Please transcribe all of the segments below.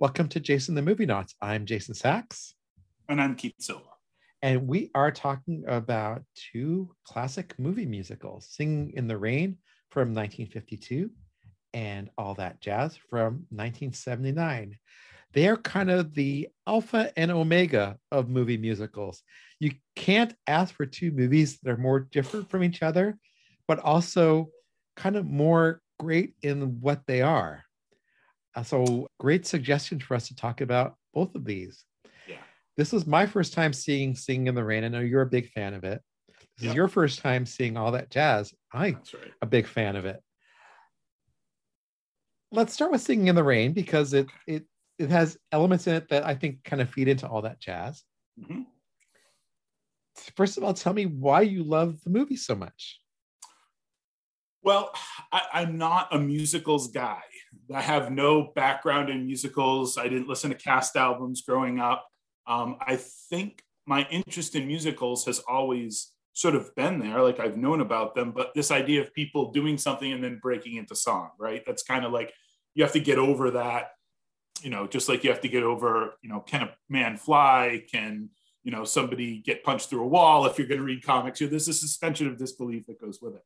Welcome to Jason the Movie Knots. I'm Jason Sachs. And I'm Keith Silva. And we are talking about two classic movie musicals Singing in the Rain from 1952 and All That Jazz from 1979. They are kind of the alpha and omega of movie musicals. You can't ask for two movies that are more different from each other, but also kind of more great in what they are. Uh, so, great suggestion for us to talk about both of these. Yeah. This was my first time seeing Singing in the Rain. I know you're a big fan of it. This Yep. is your first time seeing all that jazz. I'm right. a big fan of it. Let's start with Singing in the Rain because it it it has elements in it that I think kind of feed into all that jazz. Mhm. First of all, tell me why you love the movie so much. Well, I, I'm not a musicals guy. I have no background in musicals. I didn't listen to cast albums growing up. Um, I think my interest in musicals has always sort of been there. Like I've known about them, but this idea of people doing something and then breaking into song, right? That's kind of like you have to get over that. You know, just like you have to get over, you know, can a man fly? Can you know somebody get punched through a wall? If you're going to read comics, you know, there's a suspension of disbelief that goes with it.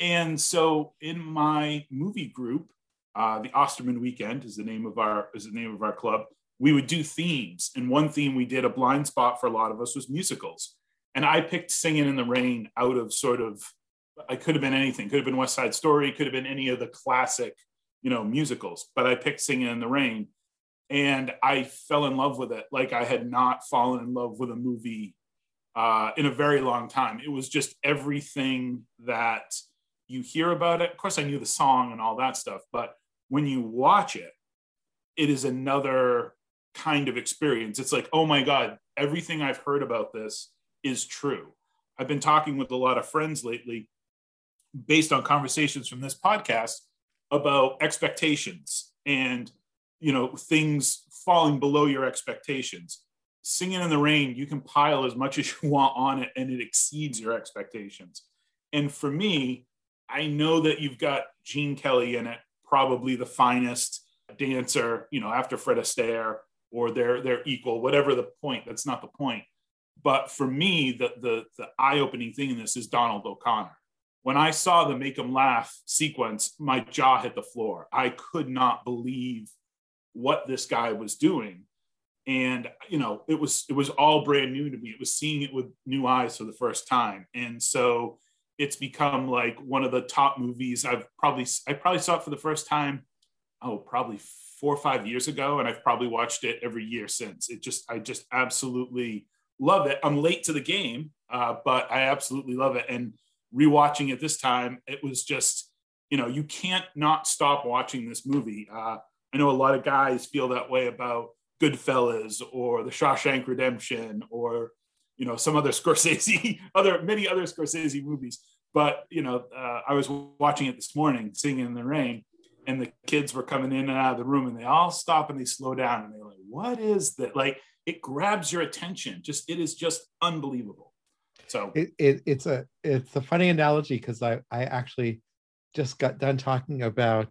And so in my movie group, uh, the Osterman Weekend is the name of our is the name of our club. We would do themes, and one theme we did a blind spot for a lot of us was musicals. And I picked "Singing in the Rain" out of sort of I could have been anything, could have been West Side Story, could have been any of the classic, you know, musicals. But I picked "Singing in the Rain," and I fell in love with it like I had not fallen in love with a movie uh, in a very long time. It was just everything that you hear about it. Of course, I knew the song and all that stuff, but when you watch it, it is another kind of experience. It's like, oh my God, everything I've heard about this is true. I've been talking with a lot of friends lately based on conversations from this podcast about expectations and you know things falling below your expectations singing in the rain you can pile as much as you want on it and it exceeds your expectations and for me I know that you've got Gene Kelly in it, probably the finest dancer, you know, after Fred Astaire or their their equal, whatever the point. That's not the point. But for me, the the the eye-opening thing in this is Donald O'Connor. When I saw the make him laugh sequence, my jaw hit the floor. I could not believe what this guy was doing. And you know, it was it was all brand new to me. It was seeing it with new eyes for the first time. And so it's become like one of the top movies I've probably I probably saw it for the first time oh probably 4 or 5 years ago and I've probably watched it every year since. It just I just absolutely love it. I'm late to the game uh, but I absolutely love it and rewatching it this time it was just you know you can't not stop watching this movie. Uh, I know a lot of guys feel that way about Goodfellas or The Shawshank Redemption or you know some other Scorsese, other many other Scorsese movies. But you know, uh, I was watching it this morning, singing in the rain, and the kids were coming in and out of the room, and they all stop and they slow down, and they're like, "What is that?" Like it grabs your attention. Just it is just unbelievable. So It, it it's a it's a funny analogy because I I actually just got done talking about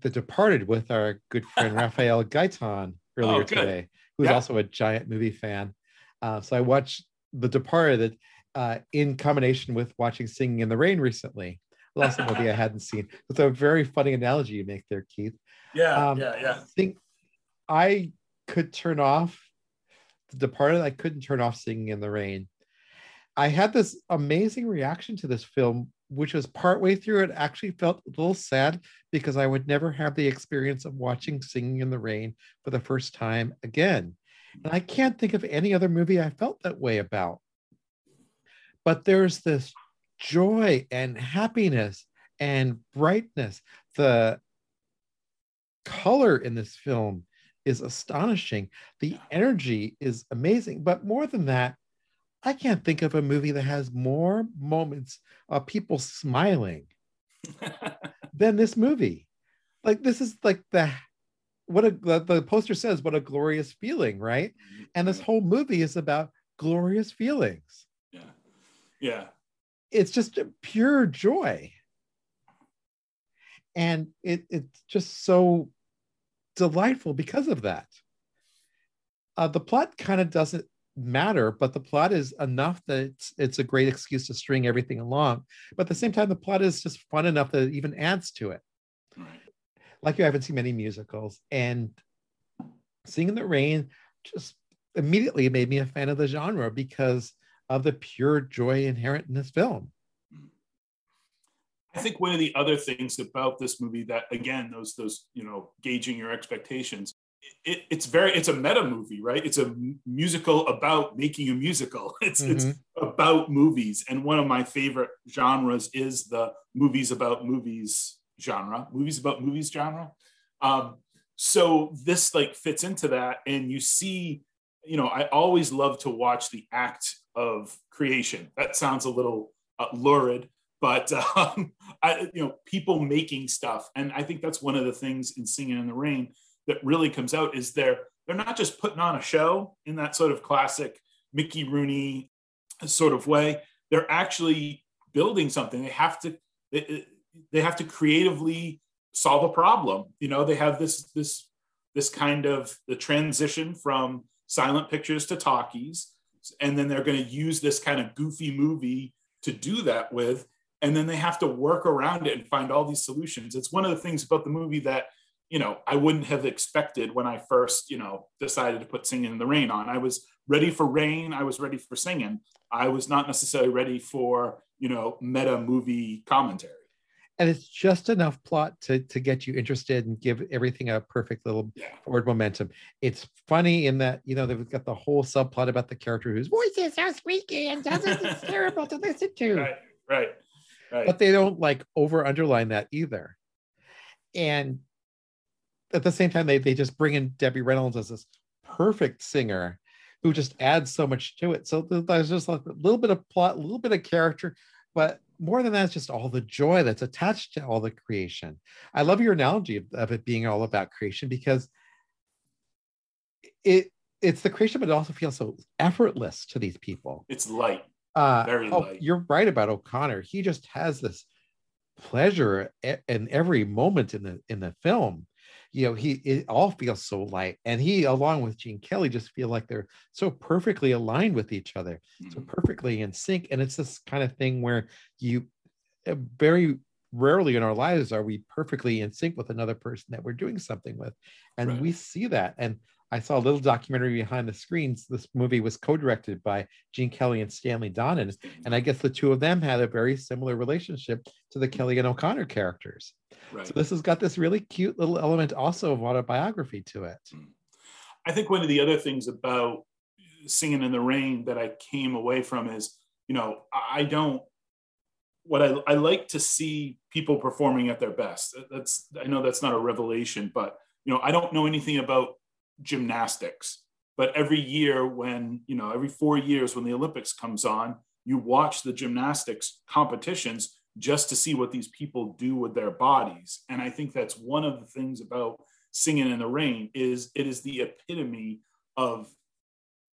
The Departed with our good friend Raphael Gaitan earlier Oh, today, who's Yeah. also a giant movie fan. Uh, so I watched The Departed uh, in combination with watching Singing in the Rain recently. Also a movie I hadn't seen. It's a very funny analogy you make there, Keith. yeah, Um, yeah, yeah. I think I could turn off The Departed. I couldn't turn off Singing in the Rain. I had this amazing reaction to this film, which was partway through. It actually felt a little sad because I would never have the experience of watching Singing in the Rain for the first time again. And I can't think of any other movie I felt that way about. But there's this joy and happiness and brightness. The color in this film is astonishing. The energy is amazing. But more than that, I can't think of a movie that has more moments of people smiling than this movie. Like this is like the what a the, the poster says what a glorious feeling, right? And this whole movie is about glorious feelings. yeah, yeah, It's just a pure joy. And it it's just so delightful because of that. Uh, the plot kind of doesn't matter, but the plot is enough that it's, it's a great excuse to string everything along. But at the same time, the plot is just fun enough that it even adds to it. Like you I haven't seen many musicals, and Sing in the Rain just immediately made me a fan of the genre because of the pure joy inherent in this film. I think one of the other things about this movie that again those those you know gauging your expectations it, it's very it's a meta movie right it's a musical about making a musical it's mm-hmm. it's about movies and one of my favorite genres is the movies about movies genre movies about movies genre. Um, so this like fits into that and you see you know i always love to watch the act of creation. That sounds a little uh, lurid but um, I, you know people making stuff and i think that's one of the things in singing in the rain that really comes out is they're they're not just putting on a show in that sort of classic mickey rooney sort of way. They're actually building something. They have to they, they have to creatively solve a problem. You know they have this this this kind of the transition from silent pictures to talkies and then they're going to use this kind of goofy movie to do that with and then they have to work around it and find all these solutions. It's one of the things about the movie that you know i wouldn't have expected when i first you know decided to put singing in the rain on. I was ready for rain i was ready for singing. I was not necessarily ready for you know meta movie commentary and it's just enough plot to to get you interested and give everything a perfect little yeah. forward momentum. It's funny in that you know they've got the whole subplot about the character whose voice is so squeaky and does it's terrible to listen to. Right, right, right. But they don't like over underline that either. And at the same time, they they just bring in Debbie Reynolds as this perfect singer who just adds so much to it. So there's just like a little bit of plot, a little bit of character, but more than that, it's just all the joy that's attached to all the creation. I love your analogy of, of it being all about creation because it it's the creation, but it also feels so effortless to these people. It's light. Uh, Very oh, light. You're right about O'Connor. He just has this pleasure in every moment in the in the film you know he it all feels so light and he along with gene kelly just feel like they're so perfectly aligned with each other so mm-hmm. perfectly in sync and it's this kind of thing where you uh, very rarely in our lives are we perfectly in sync with another person that we're doing something with and right. we see that and I saw a little documentary behind the screens. This movie was co-directed by Gene Kelly and Stanley Donen, and I guess the two of them had a very similar relationship to the Kelly and O'Connor characters. Right. So this has got this really cute little element also of autobiography to it. Hmm. I think one of the other things about Singing in the Rain that I came away from is, you know, I don't what I, I like to see people performing at their best. That's I know that's not a revelation, but you know, I don't know anything about gymnastics. But every year, when, you know, every four years when the Olympics comes on, you watch the gymnastics competitions just to see what these people do with their bodies. And I think that's one of the things about Singing in the Rain is it is the epitome of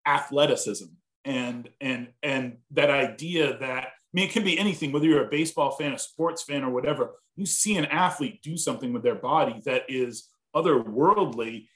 athleticism and and and that idea that I mean it can be anything whether you're a baseball fan a sports fan or whatever you see an athlete do something with their body that is otherworldly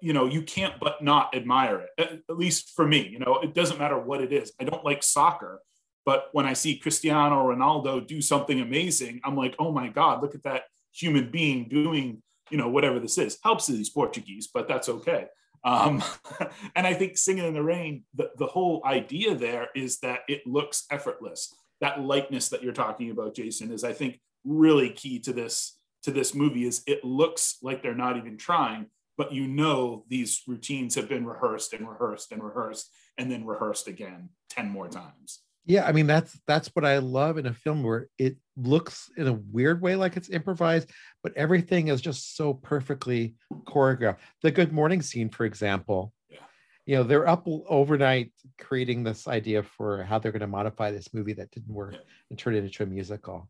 you know you can't but not admire it at least for me you know it doesn't matter what it is. I don't like soccer but when i see cristiano ronaldo do something amazing i'm like oh my god look at that human being doing you know whatever this is. Helps these portuguese but that's okay. Um, and i think singing in the rain the, the whole idea there is that it looks effortless. That lightness that you're talking about jason is i think really key to this to this movie is it looks like they're not even trying but you know these routines have been rehearsed and rehearsed and rehearsed and then rehearsed again 10 more times yeah i mean that's that's what i love in a film where it looks in a weird way like it's improvised but everything is just so perfectly choreographed the good morning scene for example yeah. you know they're up overnight creating this idea for how they're going to modify this movie that didn't work yeah. and turn it into a musical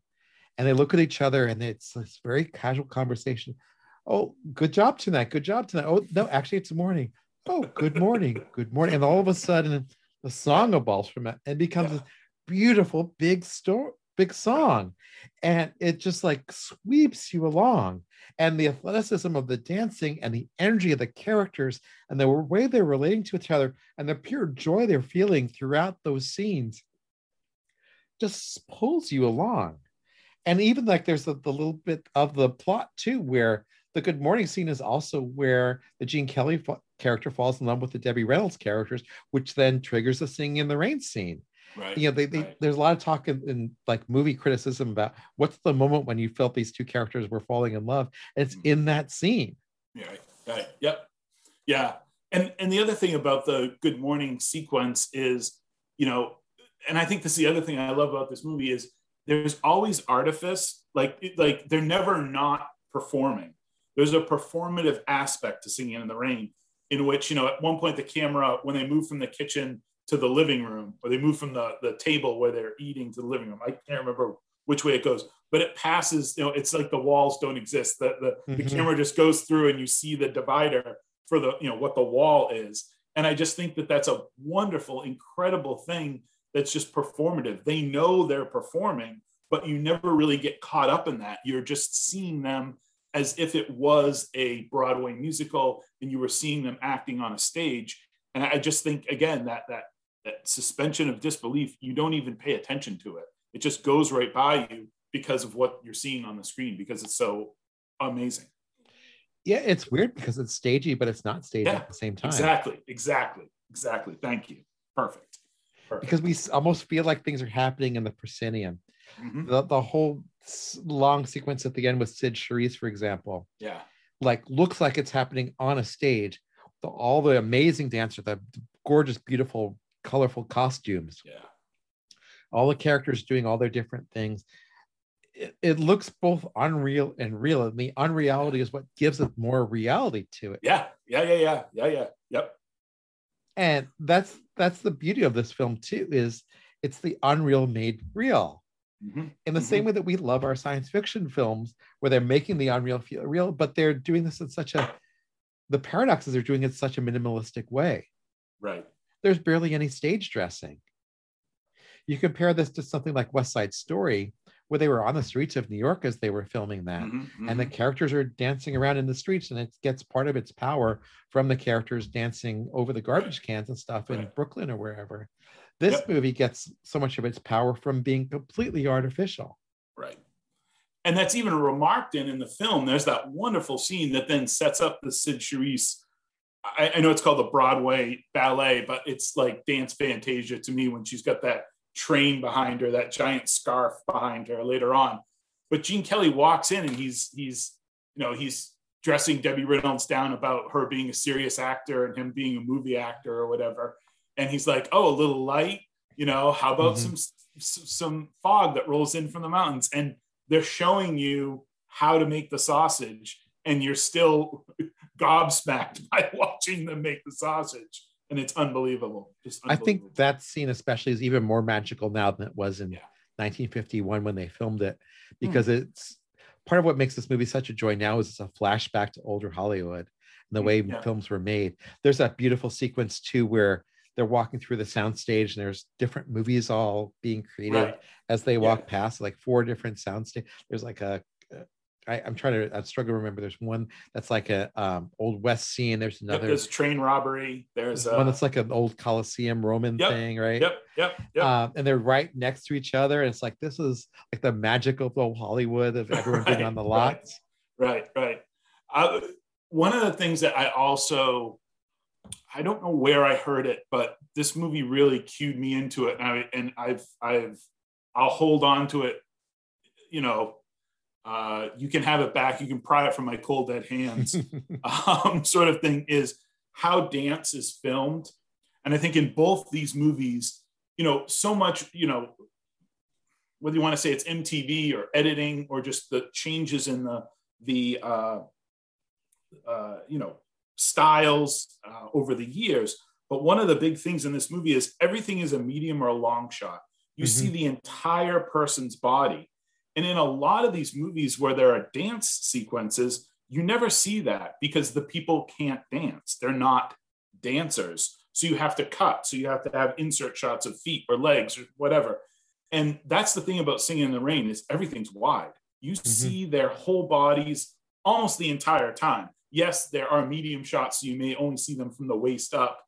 and they look at each other and it's this very casual conversation oh, good job tonight. Good job tonight. Oh, no, actually, it's morning. Oh, good morning. Good morning. And all of a sudden, the song evolves from it and becomes yeah. a beautiful big story big song and it just like sweeps you along and the athleticism of the dancing and the energy of the characters and the way they're relating to each other and the pure joy they're feeling throughout those scenes just pulls you along and even like there's the, the little bit of the plot too where the good morning scene is also where the gene kelly character falls in love with the debbie reynolds characters which then triggers the singing in the rain scene Right. you know they, they right. there's a lot of talk in, in like movie criticism about what's the moment when you felt these two characters were falling in love and it's Mhm. in that scene Yeah, right, right. Yep. Yeah. And and the other thing about the good morning sequence is, you know, and I think this is the other thing I love about this movie is there's always artifice. Like like they're never not performing. There's a performative aspect to singing in the rain, in which, you know, at one point the camera, when they move from the kitchen to the living room, or they move from the, the table where they're eating to the living room. I can't remember which way it goes, but it passes, you know, it's like the walls don't exist. The the, the Mhm. camera just goes through and you see the divider for the, you know, what the wall is. And I just think that that's a wonderful, incredible thing that's just performative. They know they're performing, but you never really get caught up in that. You're just seeing them as if it was a Broadway musical and you were seeing them acting on a stage. And I just think again that that that suspension of disbelief, you don't even pay attention to it. It just goes right by you because of what you're seeing on the screen because it's so amazing. yeah it's weird because it's stagey but it's not stagey Yeah, at the same time Exactly, exactly, exactly. Thank you. Perfect. Perfect. because we almost feel like things are happening in the proscenium Mhm. the, the whole long sequence at the end with Cyd Charisse, for example yeah, like looks like it's happening on a stage the, all the amazing dancers the gorgeous beautiful colorful costumes yeah, all the characters doing all their different things. It, it looks both unreal and real, and the unreality is what gives it more reality to it. yeah, yeah, yeah, yeah, yeah, yeah. Yep. And that's that's the beauty of this film too. Is it's the unreal made real. Mhm. In the same way that we love our science fiction films, where they're making the unreal feel real, but they're doing this in such a the paradoxes—they're doing it in such a minimalistic way. Right. There's barely any stage dressing. You compare this to something like West Side Story, where they were on the streets of New York as they were filming that. Mhm, And the mhm. characters are dancing around in the streets, and it gets part of its power from the characters dancing over the garbage cans and stuff in Brooklyn or wherever. This Yep. movie gets so much of its power from being completely artificial. Right. And that's even remarked in in the film. There's that wonderful scene that then sets up the Cyd Charisse. I, I know it's called the Broadway ballet, but it's like dance fantasia to me when she's got that train behind her, that giant scarf behind her later on. But Gene Kelly walks in and he's he's you know he's dressing Debbie Reynolds down about her being a serious actor and him being a movie actor or whatever. And he's like, "Oh, a little light, you know? How about Mhm. some some fog that rolls in from the mountains?" And they're showing you how to make the sausage, and you're still gobsmacked by watching them make the sausage, and it's unbelievable. Just I think that scene, especially, is even more magical now than it was in Yeah. 1951 when they filmed it, Hmm. because it's part of what makes this movie such a joy now is it's a flashback to older Hollywood and the Mm, way yeah. films were made. There's that beautiful sequence too where they're walking through the soundstage and there's different movies all being created right. as they walk Yeah. past, like four different soundstage. There's like a uh, I, I'm trying to. I'm struggling to remember. There's one that's like a um, old west scene. There's another there's train robbery. There's one uh, that's like an old Colosseum Roman Yep, thing, right? yep, yep, yep. Um, and they're right next to each other. And it's like this is like the magical old Hollywood of everyone being on the right. lots. right right I, one of the things that i also i don't know where i heard it but this movie really cued me into it. And, I, and i've i've i'll hold on to it you know uh, you can have it back. You can pry it from my cold dead hands um, sort of thing is how dance is filmed. And i think in both these movies you know so much you know whether you want to say it's mtv or editing or just the changes in the the uh, uh, you know styles uh, over the years. But one of the big things in this movie is everything is a medium or a long shot. You see the entire person's body. And in a lot of these movies where there are dance sequences you never see that because the people can't dance. They're not dancers. So you have to cut. So you have to have insert shots of feet or legs or whatever. And that's the thing about singing in the rain is everything's wide. You mm-hmm. see their whole bodies almost the entire time yes there are medium shots so you may only see them from the waist up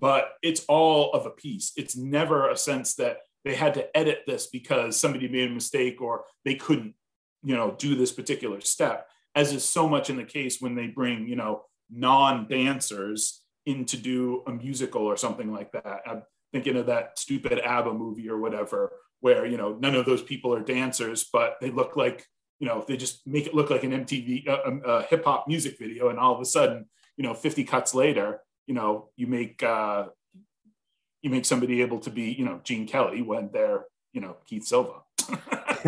but it's all of a piece. It's never a sense that they had to edit this because somebody made a mistake or they couldn't you know do this particular step as is so much in the case when they bring you know non-dancers in to do a musical or something like that. I'm thinking of that stupid abba movie or whatever where you know none of those people are dancers but they look like you know they just make it look like an mtv uh, um, uh, hip-hop music video and all of a sudden you know 50 cuts later you know you make uh you make somebody able to be you know gene kelly when they're you know keith silva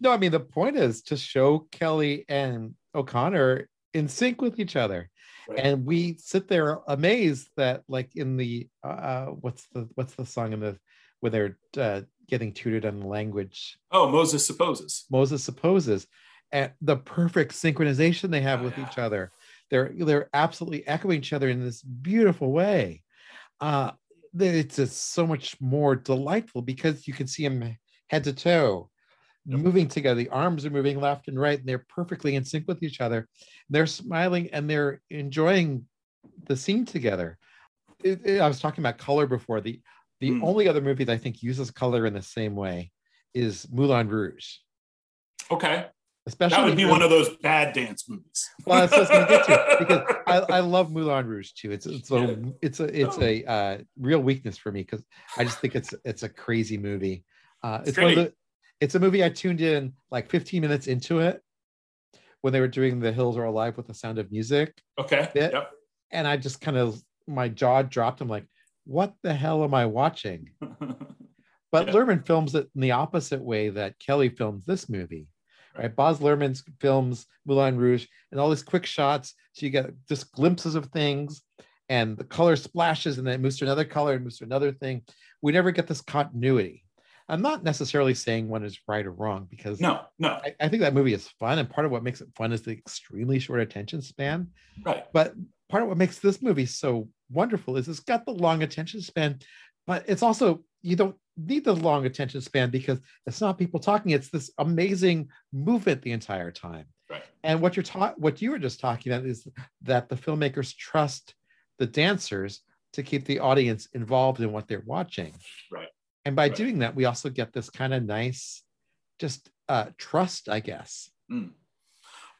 no, I mean the point is to show Kelly and O'Connor in sync with each other. Right. And we sit there amazed that, like in the uh, uh, what's the what's the song in the where they're uh, getting tutored on the language? Oh, Moses supposes. Moses supposes, and the perfect synchronization they have oh, with yeah. each other. They're they're absolutely echoing each other in this beautiful way. Uh, it's just so much more delightful because you can see them head to toe yep. moving together the arms are moving left and right and they're perfectly in sync with each other they're smiling and they're enjoying the scene together it, it, i was talking about color before the the mm. only other movie that i think uses color in the same way is moulin rouge okay Especially that would be one of those bad dance movies. well, that's what I was going to get to because I, I love Moulin Rouge too. It's it's a yeah. it's a it's oh. a uh, real weakness for me because I just think it's it's a crazy movie. Uh, it's, it's one of the it's a movie I tuned in like 15 minutes into it when they were doing The Hills Are Alive with the Sound of Music. Okay. Bit, yep. And I just kind of my jaw dropped. I'm like, what the hell am I watching? but yeah. Luhrmann films it in the opposite way that Kelly films this movie right? Baz Luhrmann's films, Moulin Rouge, and all these quick shots. So you get just glimpses of things and the color splashes and then it moves to another color and moves to another thing. We never get this continuity. I'm not necessarily saying one is right or wrong because no, no. I, I, think that movie is fun, and part of what makes it fun is the extremely short attention span. Right. But part of what makes this movie so wonderful is it's got the long attention span, but it's also you don't need the long attention span because it's not people talking it's this amazing movement the entire time right. and what you're taught what you were just talking about is that the filmmakers trust the dancers to keep the audience involved in what they're watching right and by right. doing that we also get this kind of nice just uh, trust i guess mm.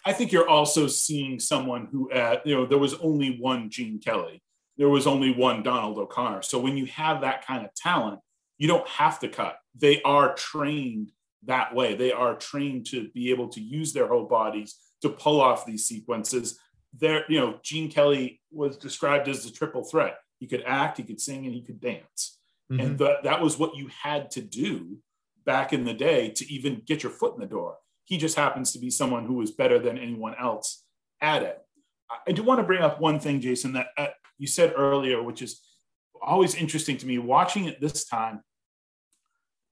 I think you're also seeing someone who at you know there was only one gene kelly there was only one donald o'connor so when you have that kind of talent you don't have to cut. They are trained that way. They are trained to be able to use their whole bodies to pull off these sequences. There, you know, Gene Kelly was described as the triple threat. He could act, he could sing, and he could dance. Mm-hmm. And that that was what you had to do back in the day to even get your foot in the door. He just happens to be someone who was better than anyone else at it. I do want to bring up one thing, Jason, that uh, you said earlier, which is always interesting to me watching it this time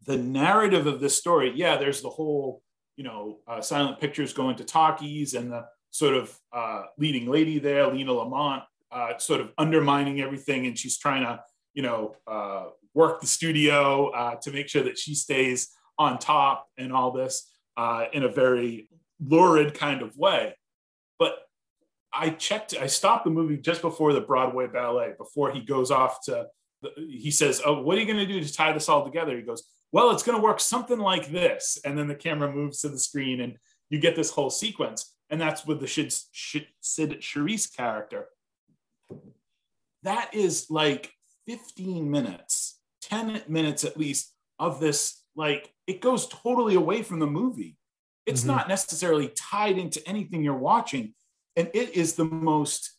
the narrative of this story, yeah, there's the whole, you know, uh, silent pictures going to talkies and the sort of uh, leading lady there, Lina Lamont, uh, sort of undermining everything. And she's trying to, you know, uh, work the studio uh, to make sure that she stays on top and all this uh, in a very lurid kind of way. But I checked, I stopped the movie just before the Broadway ballet, before he goes off to, he says, Oh, what are you going to do to tie this all together? He goes, well, it's going to work something like this. And then the camera moves to the screen and you get this whole sequence. And that's with the Cyd, Cyd Charisse character. That is like 15 minutes, 10 minutes at least of this. Like it goes totally away from the movie. It's mm-hmm. not necessarily tied into anything you're watching. And it is the most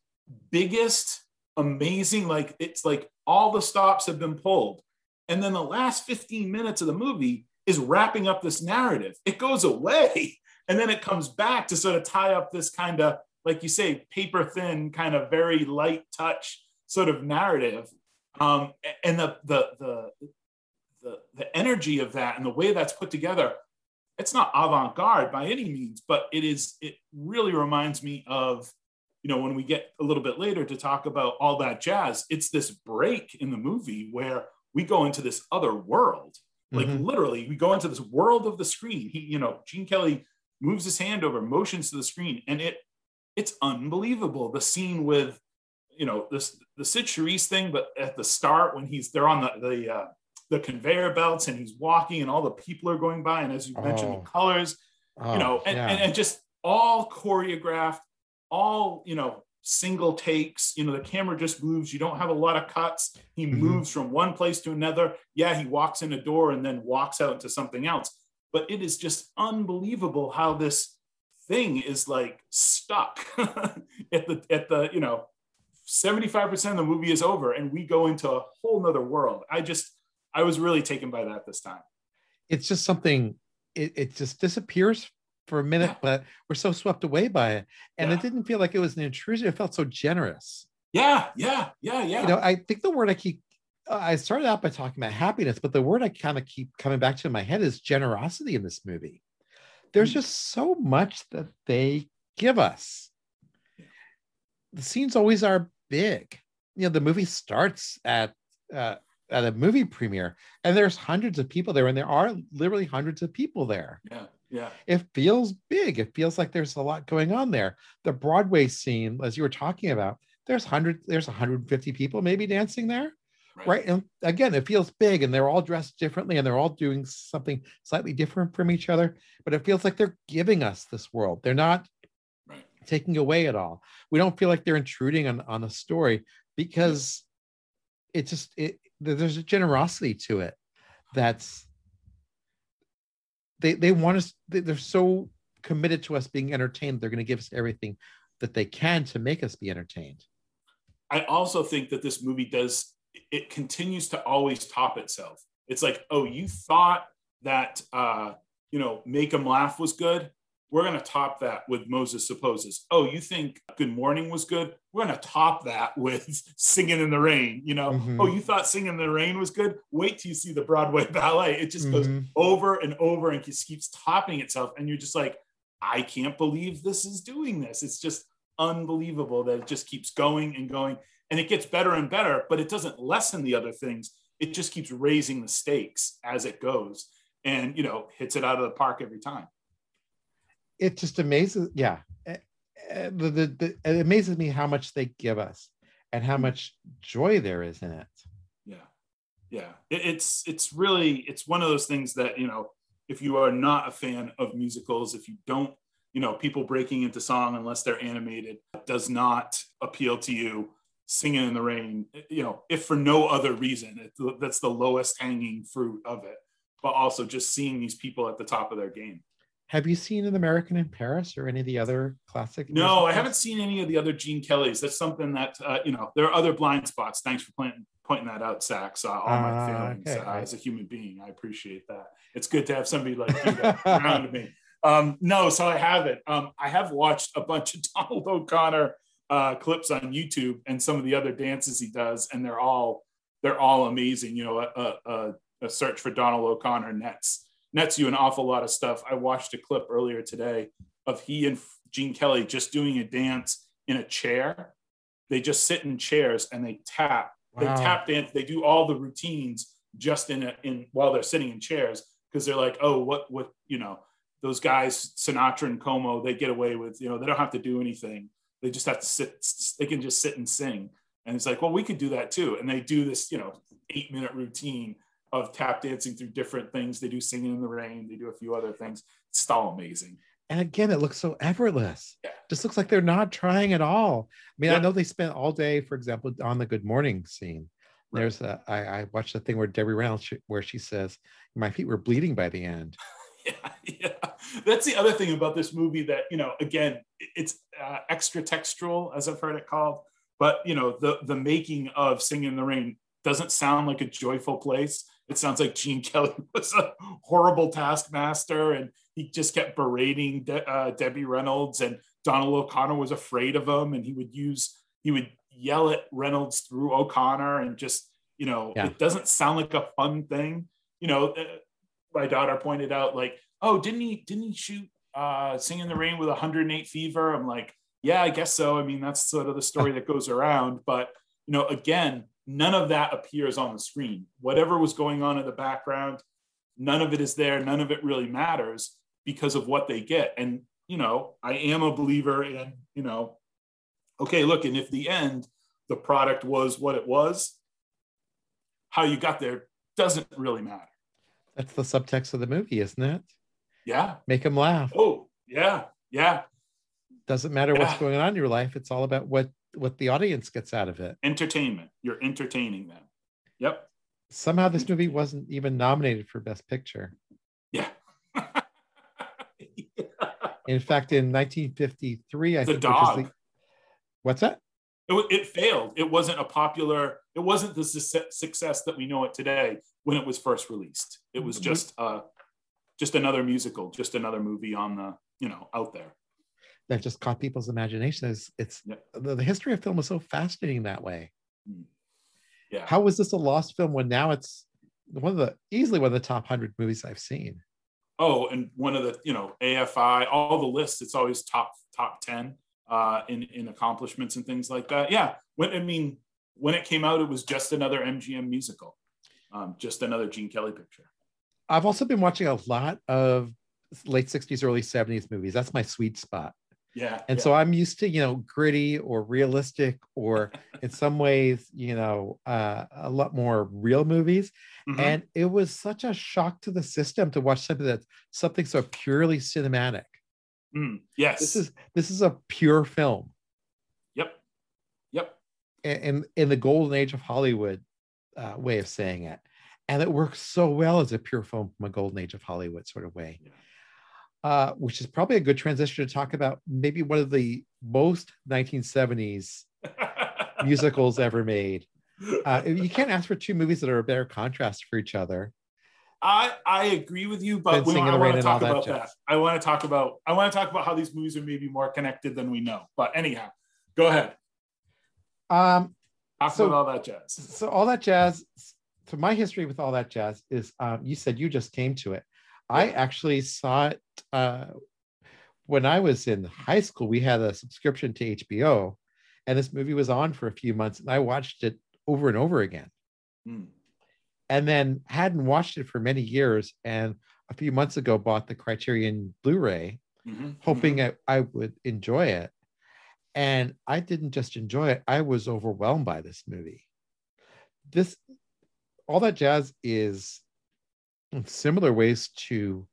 biggest, amazing, like it's like all the stops have been pulled and then the last 15 minutes of the movie is wrapping up this narrative. It goes away and then it comes back to sort of tie up this kind of, like you say, paper thin, kind of very light touch sort of narrative. Um, and the, the, the, the, the energy of that and the way that's put together, it's not avant-garde by any means, but it is, it really reminds me of, you know, when we get a little bit later to talk about all that jazz, it's this break in the movie where we go into this other world. Like Mhm. literally, we go into this world of the screen. He, you know, Gene Kelly moves his hand over, motions to the screen, and it it's unbelievable. The scene with, you know, this the Cyd Charisse thing, but at the start when he's they're on the the uh, the conveyor belts and he's walking and all the people are going by, and as you mentioned, Oh. the colors, Oh, you know, and, yeah. and, and just all choreographed, all, you know, single takes. You know, the camera just moves. You don't have a lot of cuts. He Mhm. moves from one place to another. Yeah, he walks in a door and then walks out into something else. But it is just unbelievable how this thing is like stuck at the at the, you know, 75% of the movie is over and we go into a whole nother world. I just I was really taken by that this time. it's just something it, it just disappears for a minute Yeah. but we're so swept away by it and Yeah. it didn't feel like it was an intrusion it felt so generous Yeah, yeah, yeah, yeah. you know i think the word i keep uh, i started out by talking about happiness but the word i kind of keep coming back to in my head is generosity in this movie there's Mm. just so much that they give us the scenes always are big you know the movie starts at uh, at a movie premiere and there's hundreds of people there and there are literally hundreds of people there. Yeah, yeah. it feels big. It feels like there's a lot going on there. The broadway scene as you were talking about there's 100 there's 150 people maybe dancing there right. and again it feels big and they're all dressed differently and they're all doing something slightly different from each other but it feels like they're giving us this world. They're not Right. taking away at all. We don't feel like they're intruding on on the story because it just it there's a generosity to it that's they they want us they- they're so committed to us being entertained they're going to give us everything that they can to make us be entertained I also think that this movie does it continues to always top itself. It's like, oh, you thought that uh, you know, make them laugh was good. We're gonna top that with Moses supposes. Oh, you think Good Morning was good? We're gonna top that with Singing in the Rain. You know, Mhm. oh, you thought Singing in the Rain was good? Wait till you see the Broadway ballet. It just goes Mhm. over and over and just keeps topping itself. And you're just like, I can't believe this is doing this. It's just unbelievable that it just keeps going and going. And it gets better and better, but it doesn't lessen the other things. It just keeps raising the stakes as it goes and, you know, hits it out of the park every time. It just amazes yeah Eh, eh, the, the, it amazes me how much they give us and how Mm. much joy there is in it Yeah. Yeah. It, it's, it's really, it's one of those things that, you know, if you are not a fan of musicals, if you don't, you know, people breaking into song unless they're animated does not appeal to you. Singing in the rain, you know, if for no other reason, it, that's the lowest hanging fruit of it. But also just seeing these people at the top of their game. Have you seen an american in paris or any of the other classic No, I haven't seen any of the other Gene Kellys. That's something that uh, you know. There are other blind spots. Thanks for pointing pointing that out, Sachs. Uh, all my Ah, feelings okay. uh, as a human being, I appreciate that. It's good to have somebody like you around me. Um, no, so I haven't. Um, I have watched a bunch of Donald O'Connor uh, clips on YouTube and some of the other dances he does, and they're all they're all amazing. You know, a, a, a search for Donald O'Connor nets nets you an awful lot of stuff. I watched a clip earlier today of he and Gene Kelly just doing a dance in a chair. They just sit in chairs and they tap. They tap dance. They do all the routines just in a, in while they're sitting in chairs because they're like, oh, what what you know, those guys Sinatra and Como, they get away with you know they don't have to do anything. They just have to sit. They can just sit and sing. And it's like, well, we could do that too. And they do this, you know, eight minute routine of tap dancing through different things. They do singing in the rain. They do a few other things. It's all amazing. and again it looks so effortless Yeah. just looks like they're not trying at all i mean i know they spent all day for example on the good morning scene Right. there's a I, I watched a thing where debbie reynolds sh- where she says my feet were bleeding by the end yeah, yeah. That's the other thing about this movie that you know. Again, it's uh, extra textual, as I've heard it called. But you know, the the making of "Singing in the Rain" doesn't sound like a joyful place. It sounds like Gene Kelly was a horrible taskmaster, and he just kept berating De- uh, Debbie Reynolds, and Donald O'Connor was afraid of him, and he would use he would yell at Reynolds through O'Connor, and just you know, Yeah. it doesn't sound like a fun thing. You know, uh, my daughter pointed out like, oh, didn't he didn't he shoot uh Sing in the Rain with 108 fever? I'm like, yeah, I guess so. I mean, that's sort of the story that goes around. But you know, again, none of that appears on the screen. Whatever was going on in the background, none of it is there. None of it really matters because of what they get. And, you know, I am a believer in, you know, okay, look, and if the end, the product was what it was, how you got there doesn't really matter. That's the subtext of the movie, isn't it? Yeah. Make them laugh. Oh, yeah. Yeah. Doesn't matter Yeah. what's going on in your life. It's all about what what the audience gets out of it. Entertainment. You're entertaining them. Yep. Somehow this movie wasn't even nominated for Best Picture. Yeah. In fact, in 1953, I The think, dog. the, what's that? It, it failed. It wasn't a popular, it wasn't the su- success that we know it today when it was first released. It was Mhm. just uh just another musical, just another movie on the, you know, out there. That just caught people's imagination. It's, it's Yeah. the, the history of film is so fascinating that way. Yeah. How was this a lost film when now it's one of the easily one of the top hundred movies I've seen? oh, and one of the, you know, AFI, all the lists, it's always top top 10 uh in in accomplishments and things like that. Yeah. When I mean, when it came out, it was just another MGM musical. Um, just another Gene Kelly picture. I've also been watching a lot of late 60s, early 70s movies. That's my sweet spot. Yeah. And yeah. so I'm used to, you know, gritty or realistic or in some ways, you know, uh, a lot more real movies. Mhm. And it was such a shock to the system to watch something that's something so purely cinematic. Mm, yes. This is this is a pure film. yep. Yep. in in the golden age of Hollywood uh, way of saying it, and it works so well as a pure film from a golden age of Hollywood sort of way, Yeah. Uh, which is probably a good transition to talk about maybe one of the most 1970s musicals ever made. Uh, you can't ask for two movies that are a better contrast for each other. I I agree with you, but we, I want to talk about jazz. that. I want to talk about I want to talk about how these movies are maybe more connected than we know. But anyhow, go ahead. Um, Talk So- about all that jazz. so all that jazz. So my history with all that jazz is, um, you said you just came to it. I actually saw it uh, when I was in high school. We had a subscription to HBO, and this movie was on for a few months, and I watched it over and over again. Mm. And then hadn't watched it for many years, and a few months ago bought the Criterion Blu-ray, Mhm, hoping mhm. I, I would enjoy it. And I didn't just enjoy it, I was overwhelmed by this movie. This, all that jazz is similar ways to,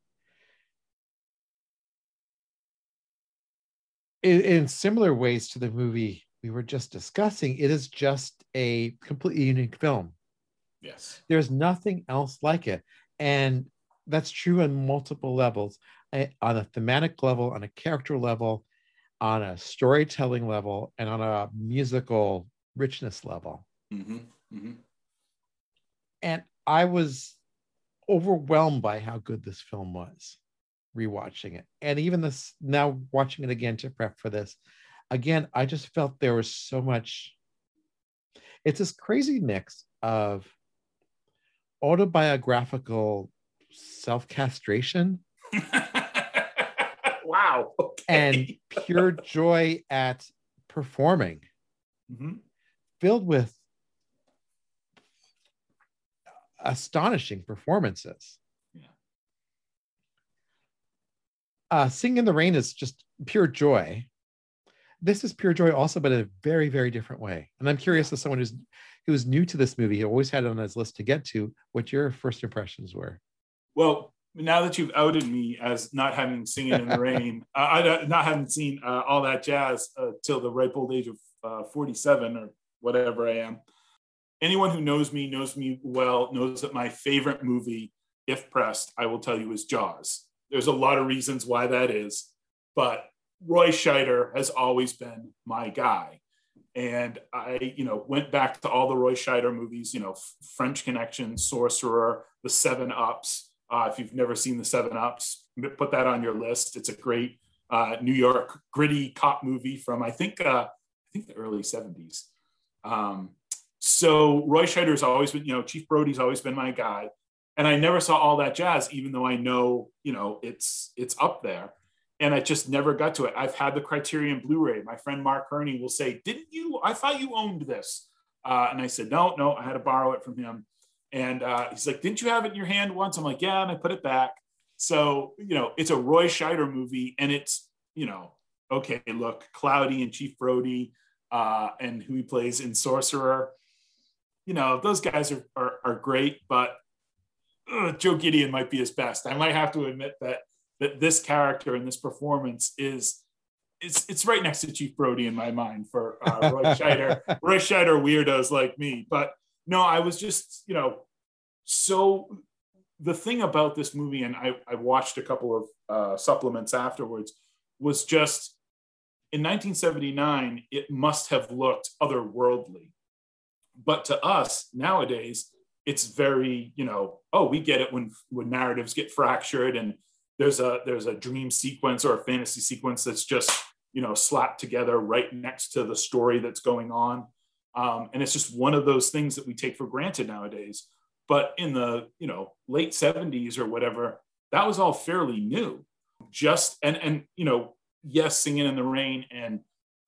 in, in similar ways to the movie we were just discussing, it is just a completely unique film. yes. There's nothing else like it. And that's true on multiple levels on a thematic level, on a character level, on a storytelling level, and on a musical richness level. Mhm, mhm. And I was overwhelmed by how good this film was rewatching it. And even this now watching it again to prep for this, again, I just felt there was so much. It's this crazy mix of autobiographical self castration wow. Okay. and pure joy at performing, Mhm. filled with astonishing performances. Yeah. Uh, Sing in the Rain is just pure joy. This is pure joy also, but in a very, very different way. And I'm curious as someone who's who's new to this movie, he always had it on his list to get to, what your first impressions were. Well, now that you've outed me as not having seen it in the rain, uh, I not having seen uh, all that jazz uh, till the ripe old age of uh, 47 or whatever I am. Anyone who knows me knows me well knows that my favorite movie, if pressed, I will tell you is Jaws. There's a lot of reasons why that is, but Roy Scheider has always been my guy. And I, you know, went back to all the Roy Scheider movies, you know, French Connection, Sorcerer, The Seven Ups. Uh, if you've never seen The Seven Ups, put that on your list. It's a great uh, New York gritty cop movie from I think uh, I think the early '70s. Um, so Roy Scheider's always been, you know, Chief Brody's always been my guy, and I never saw all that jazz, even though I know, you know, it's it's up there and I just never got to it. I've had the Criterion Blu-ray. My friend Mark Herney will say, "Didn't you? I thought you owned this." Uh, and I said, no, no, I had to borrow it from him. And uh, he's like, didn't you have it in your hand once? I'm like, yeah, and I put it back. So, you know, it's a Roy Scheider movie and it's, you know, okay, look, Cloudy and Chief Brody uh, and who he plays in Sorcerer. You know, those guys are, are, are great, but uh, Joe Gideon might be his best. I might have to admit that that this character and this performance is it's it's right next to Chief Brody in my mind for uh, Roy Scheider, Roy Scheider weirdos like me. But no, I was just you know so the thing about this movie, and I, I watched a couple of uh, supplements afterwards, was just in 1979, it must have looked otherworldly. But to us nowadays, it's very, you know, oh, we get it when when narratives get fractured and there's a there's a dream sequence or a fantasy sequence that's just you know slapped together right next to the story that's going on. Um, and it's just one of those things that we take for granted nowadays. But in the you know late 70s or whatever, that was all fairly new. Just and and you know yes, Singing in the Rain and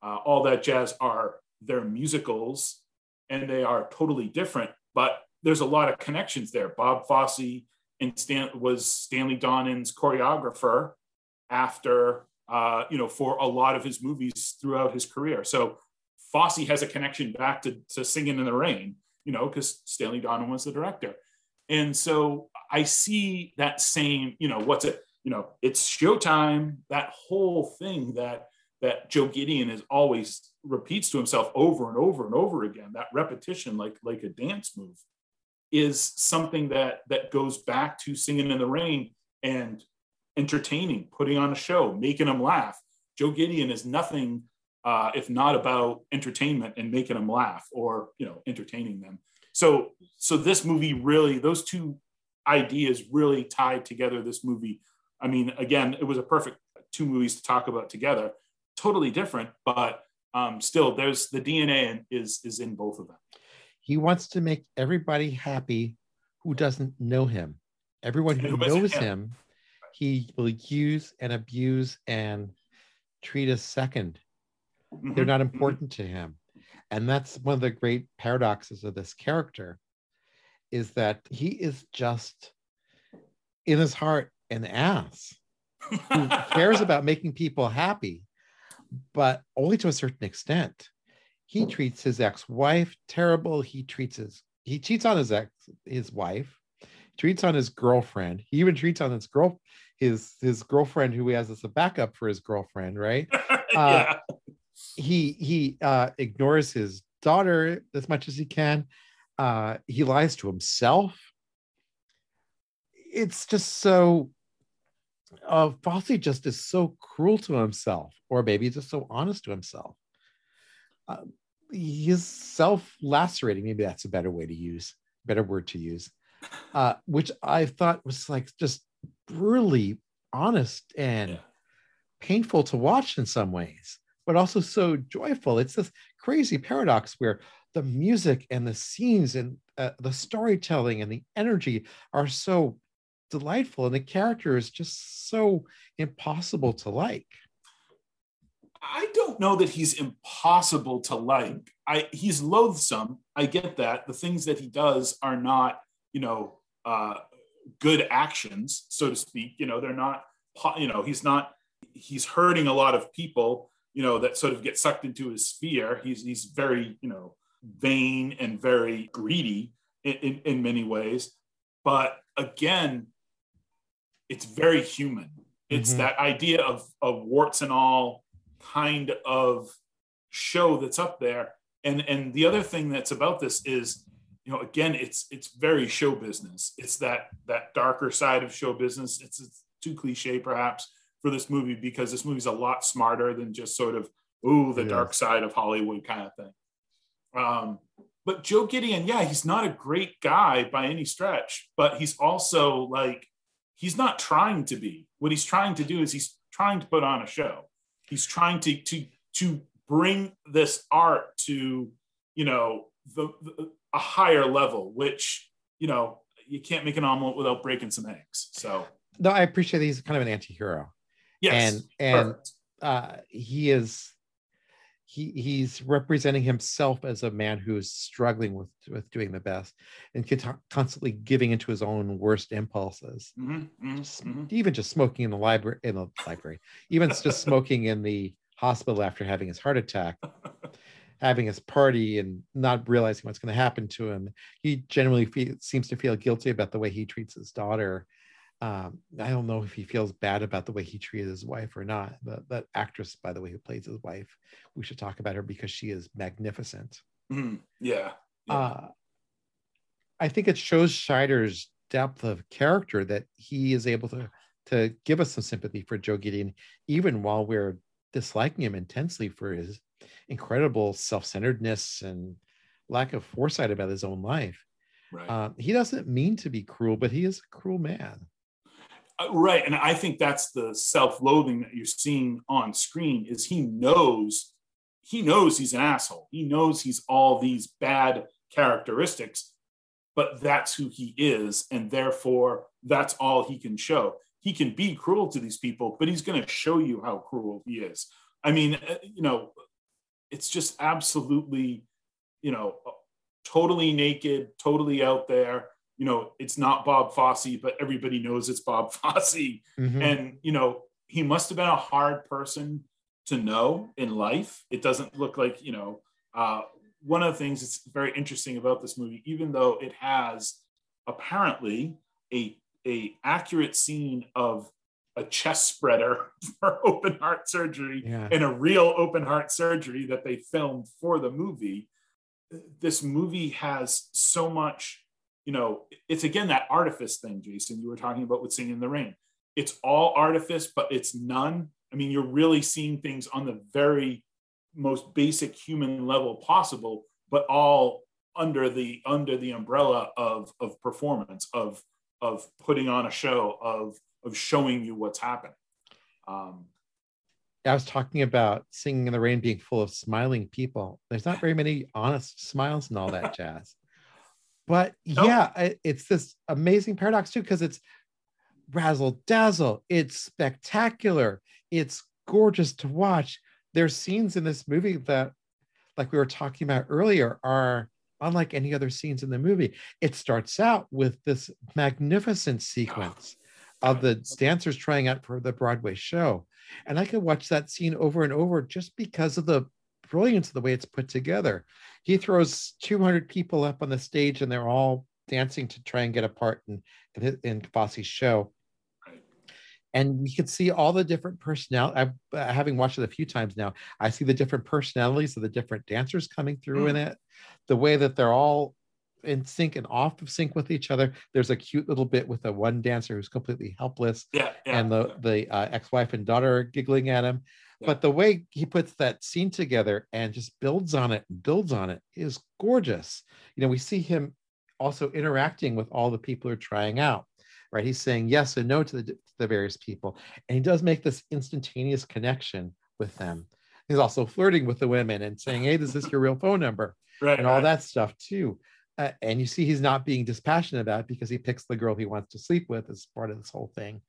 uh, all that jazz are their musicals and they are totally different, but there's a lot of connections there. Bob Fosse and Stan was Stanley Donen's choreographer after uh, you know for a lot of his movies throughout his career. So Fosse has a connection back to, to Singing in the Rain, you know, because Stanley Donen was the director. And so I see that same, you know, what's it? you know, it's showtime, that whole thing that that Joe Gideon is always repeats to himself over and over and over again, that repetition like like a dance move is something that that goes back to singing in the rain and entertaining, putting on a show, making them laugh. Joe Gideon is nothing uh, if not about entertainment and making them laugh or you know entertaining them. So so this movie really those two ideas really tied together this movie I mean, again, it was a perfect two movies to talk about together. Totally different, but um, still, there's the DNA is is in both of them. He wants to make everybody happy who doesn't know him. Everyone who, who knows him. him, he will use and abuse and treat as 2nd they mm-hmm. They're not mm-hmm. important mm-hmm. to him. And that's one of the great paradoxes of this character is that he is just in his heart an ass who cares about making people happy, but only to a certain extent. He treats his ex-wife terrible. He treats his he cheats on his ex his wife, treats on his girlfriend. He even treats on his girl his his girlfriend who he has as a backup for his girlfriend, right? yeah. Uh, he he uh, ignores his daughter as much as he can. Uh, he lies to himself. It's just so uh, Fosse just is so cruel to himself, or maybe just so honest to himself. Uh, he's self-lacerating. Maybe that's a better way to use, better word to use, uh, which I thought was like just brutally honest and yeah. painful to watch in some ways, but also so joyful. It's this crazy paradox where the music and the scenes and uh, the storytelling and the energy are so delightful and the character is just so impossible to like. I don't know that he's impossible to like. I he's loathsome i get that. The things that he does are not you know uh good actions so to speak. You know they're not you know he's not he's hurting a lot of people you know that sort of get sucked into his sphere. He's he's very you know vain and very greedy in, in, in many ways. But again it's very human. It's mm-hmm. that idea of of warts and all kind of show that's up there. And and the other thing that's about this is, you know, again, it's it's very show business. It's that that darker side of show business. It's, it's too cliche perhaps for this movie because this movie's a lot smarter than just sort of ooh the dark side of Hollywood kind of thing. Um, but Joe Gideon, yeah, he's not a great guy by any stretch, but he's also like he's not trying to be. What he's trying to do is he's trying to put on a show. He's trying to to to bring this art to you know the, the a higher level, which you know you can't make an omelet without breaking some eggs. So no, I appreciate he's kind of an anti-hero. Yes, and and uh, he is he he's representing himself as a man who's struggling with with doing the best and constantly giving into his own worst impulses. Mm-hmm, mm-hmm, mm-hmm. even just smoking in the library in the library even just smoking in the hospital after having his heart attack having his party and not realizing what's going to happen to him. He generally feel, seems to feel guilty about the way he treats his daughter um, I don't know if he feels bad about the way he treated his wife or not. But that actress, by the way, who plays his wife, we should talk about her because she is magnificent. Mm, yeah. yeah. Uh, I think it shows Scheider's depth of character that he is able to to give us some sympathy for Joe Gideon, even while we're disliking him intensely for his incredible self-centeredness and lack of foresight about his own life. Right. Uh, he doesn't mean to be cruel, but he is a cruel man. Uh, right and i think that's the self-loathing that you're seeing on screen is he knows he knows he's an asshole. He knows he's all these bad characteristics but that's who he is and therefore that's all he can show. He can be cruel to these people but he's going to show you how cruel he is. I mean uh, you know it's just absolutely you know totally naked totally out there you know, it's not Bob Fosse, but everybody knows it's Bob Fosse. Mm-hmm. And, you know, he must have been a hard person to know in life. It doesn't look like, you know, uh, one of the things that's very interesting about this movie, even though it has apparently a, a accurate scene of a chest spreader for open heart surgery yeah. and a real open heart surgery that they filmed for the movie. This movie has so much you know, it's again that artifice thing, Jason, you were talking about with Singing in the Rain. It's all artifice, but it's none. I mean, you're really seeing things on the very most basic human level possible, but all under the under the umbrella of of performance, of of putting on a show, of of showing you what's happening. Um, I was talking about singing in the rain being full of smiling people. There's not very many honest smiles and all that jazz. But nope. yeah, it's this amazing paradox too, because it's razzle dazzle, it's spectacular, it's gorgeous to watch. There's scenes in this movie that, like we were talking about earlier, are unlike any other scenes in the movie. It starts out with this magnificent sequence oh, of the dancers trying out for the Broadway show. And I could watch that scene over and over just because of the brilliance of the way it's put together. He throws 200 people up on the stage and they're all dancing to try and get a part in, in, in Fosse's show. And we can see all the different personnel. I've, uh, having watched it a few times now, I see the different personalities of the different dancers coming through mm. in it, the way that they're all in sync and off of sync with each other. There's a cute little bit with the one dancer who's completely helpless, yeah, yeah and the yeah. the uh, ex-wife and daughter are giggling at him but the way he puts that scene together and just builds on it builds on it is gorgeous. You know we see him also interacting with all the people who are trying out right? He's saying yes and no to the, to the various people and he does make this instantaneous connection with them. He's also flirting with the women and saying hey this is this your real phone number right, and all right. that stuff too. Uh, and you see he's not being dispassionate about it because he picks the girl he wants to sleep with as part of this whole thing.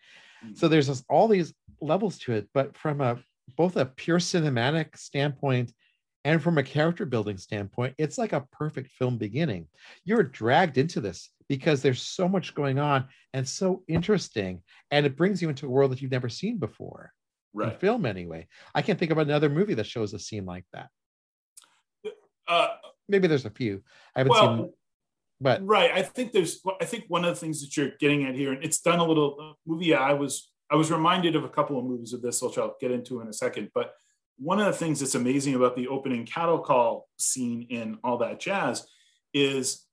Mm. so there's this, all these levels to it but from a both a pure cinematic standpoint and from a character building standpoint, it's like a perfect film beginning. You're dragged into this because there's so much going on and so interesting, and it brings you into a world that you've never seen before. Right. In film, anyway. I can't think of another movie that shows a scene like that. Uh, Maybe there's a few. I haven't well, seen, but right. I think there's. I think one of the things that you're getting at here, and it's done a little movie I was I was reminded of a couple of movies of this, which I'll get into in a second. But one of the things that's amazing about the opening cattle call scene in all that jazz is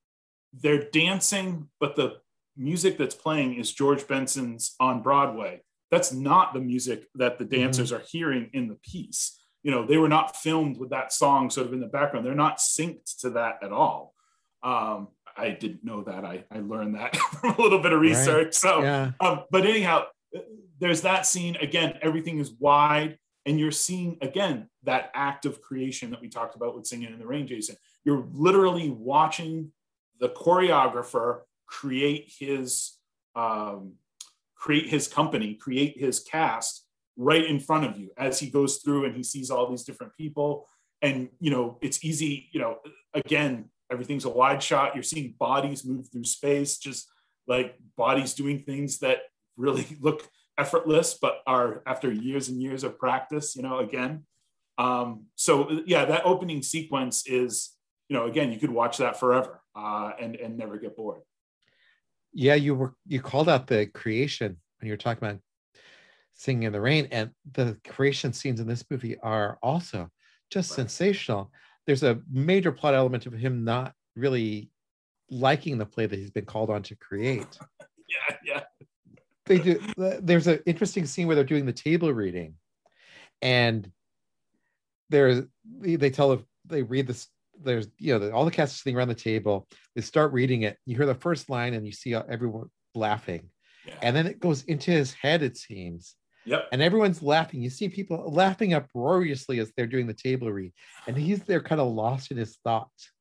they're dancing, but the music that's playing is George Benson's on Broadway. That's not the music that the mm-hmm. dancers mm-hmm. are hearing in the piece. You know, they were not filmed with that song sort of in the background. They're not synced to that at all. Um, I didn't know that. I, I learned that from a little bit of research. Right. So, yeah. um, but anyhow, there's that scene again everything is wide and you're seeing again that act of creation that we talked about with singing in the rain jason. You're literally watching the choreographer create his um, create his company create his cast right in front of you as he goes through and he sees all these different people. And you know it's easy you know again everything's a wide shot. You're seeing bodies move through space just like bodies doing things that really look effortless but are after years and years of practice you know again. Um, so yeah that opening sequence is you know again you could watch that forever uh, and and never get bored. Yeah you were you called out the creation when you were talking about singing in the rain and the creation scenes in this movie are also just right. sensational. There's a major plot element of him not really liking the play that he's been called on to create. Yeah yeah they do there's an interesting scene where they're doing the table reading and there's they tell they read this there's you know all the cast are sitting around the table they start reading it you hear the first line and you see everyone laughing yeah. and then it goes into his head it seems Yep. And everyone's laughing. You see people laughing uproariously as they're doing the table read. And he's there kind of lost in his thoughts.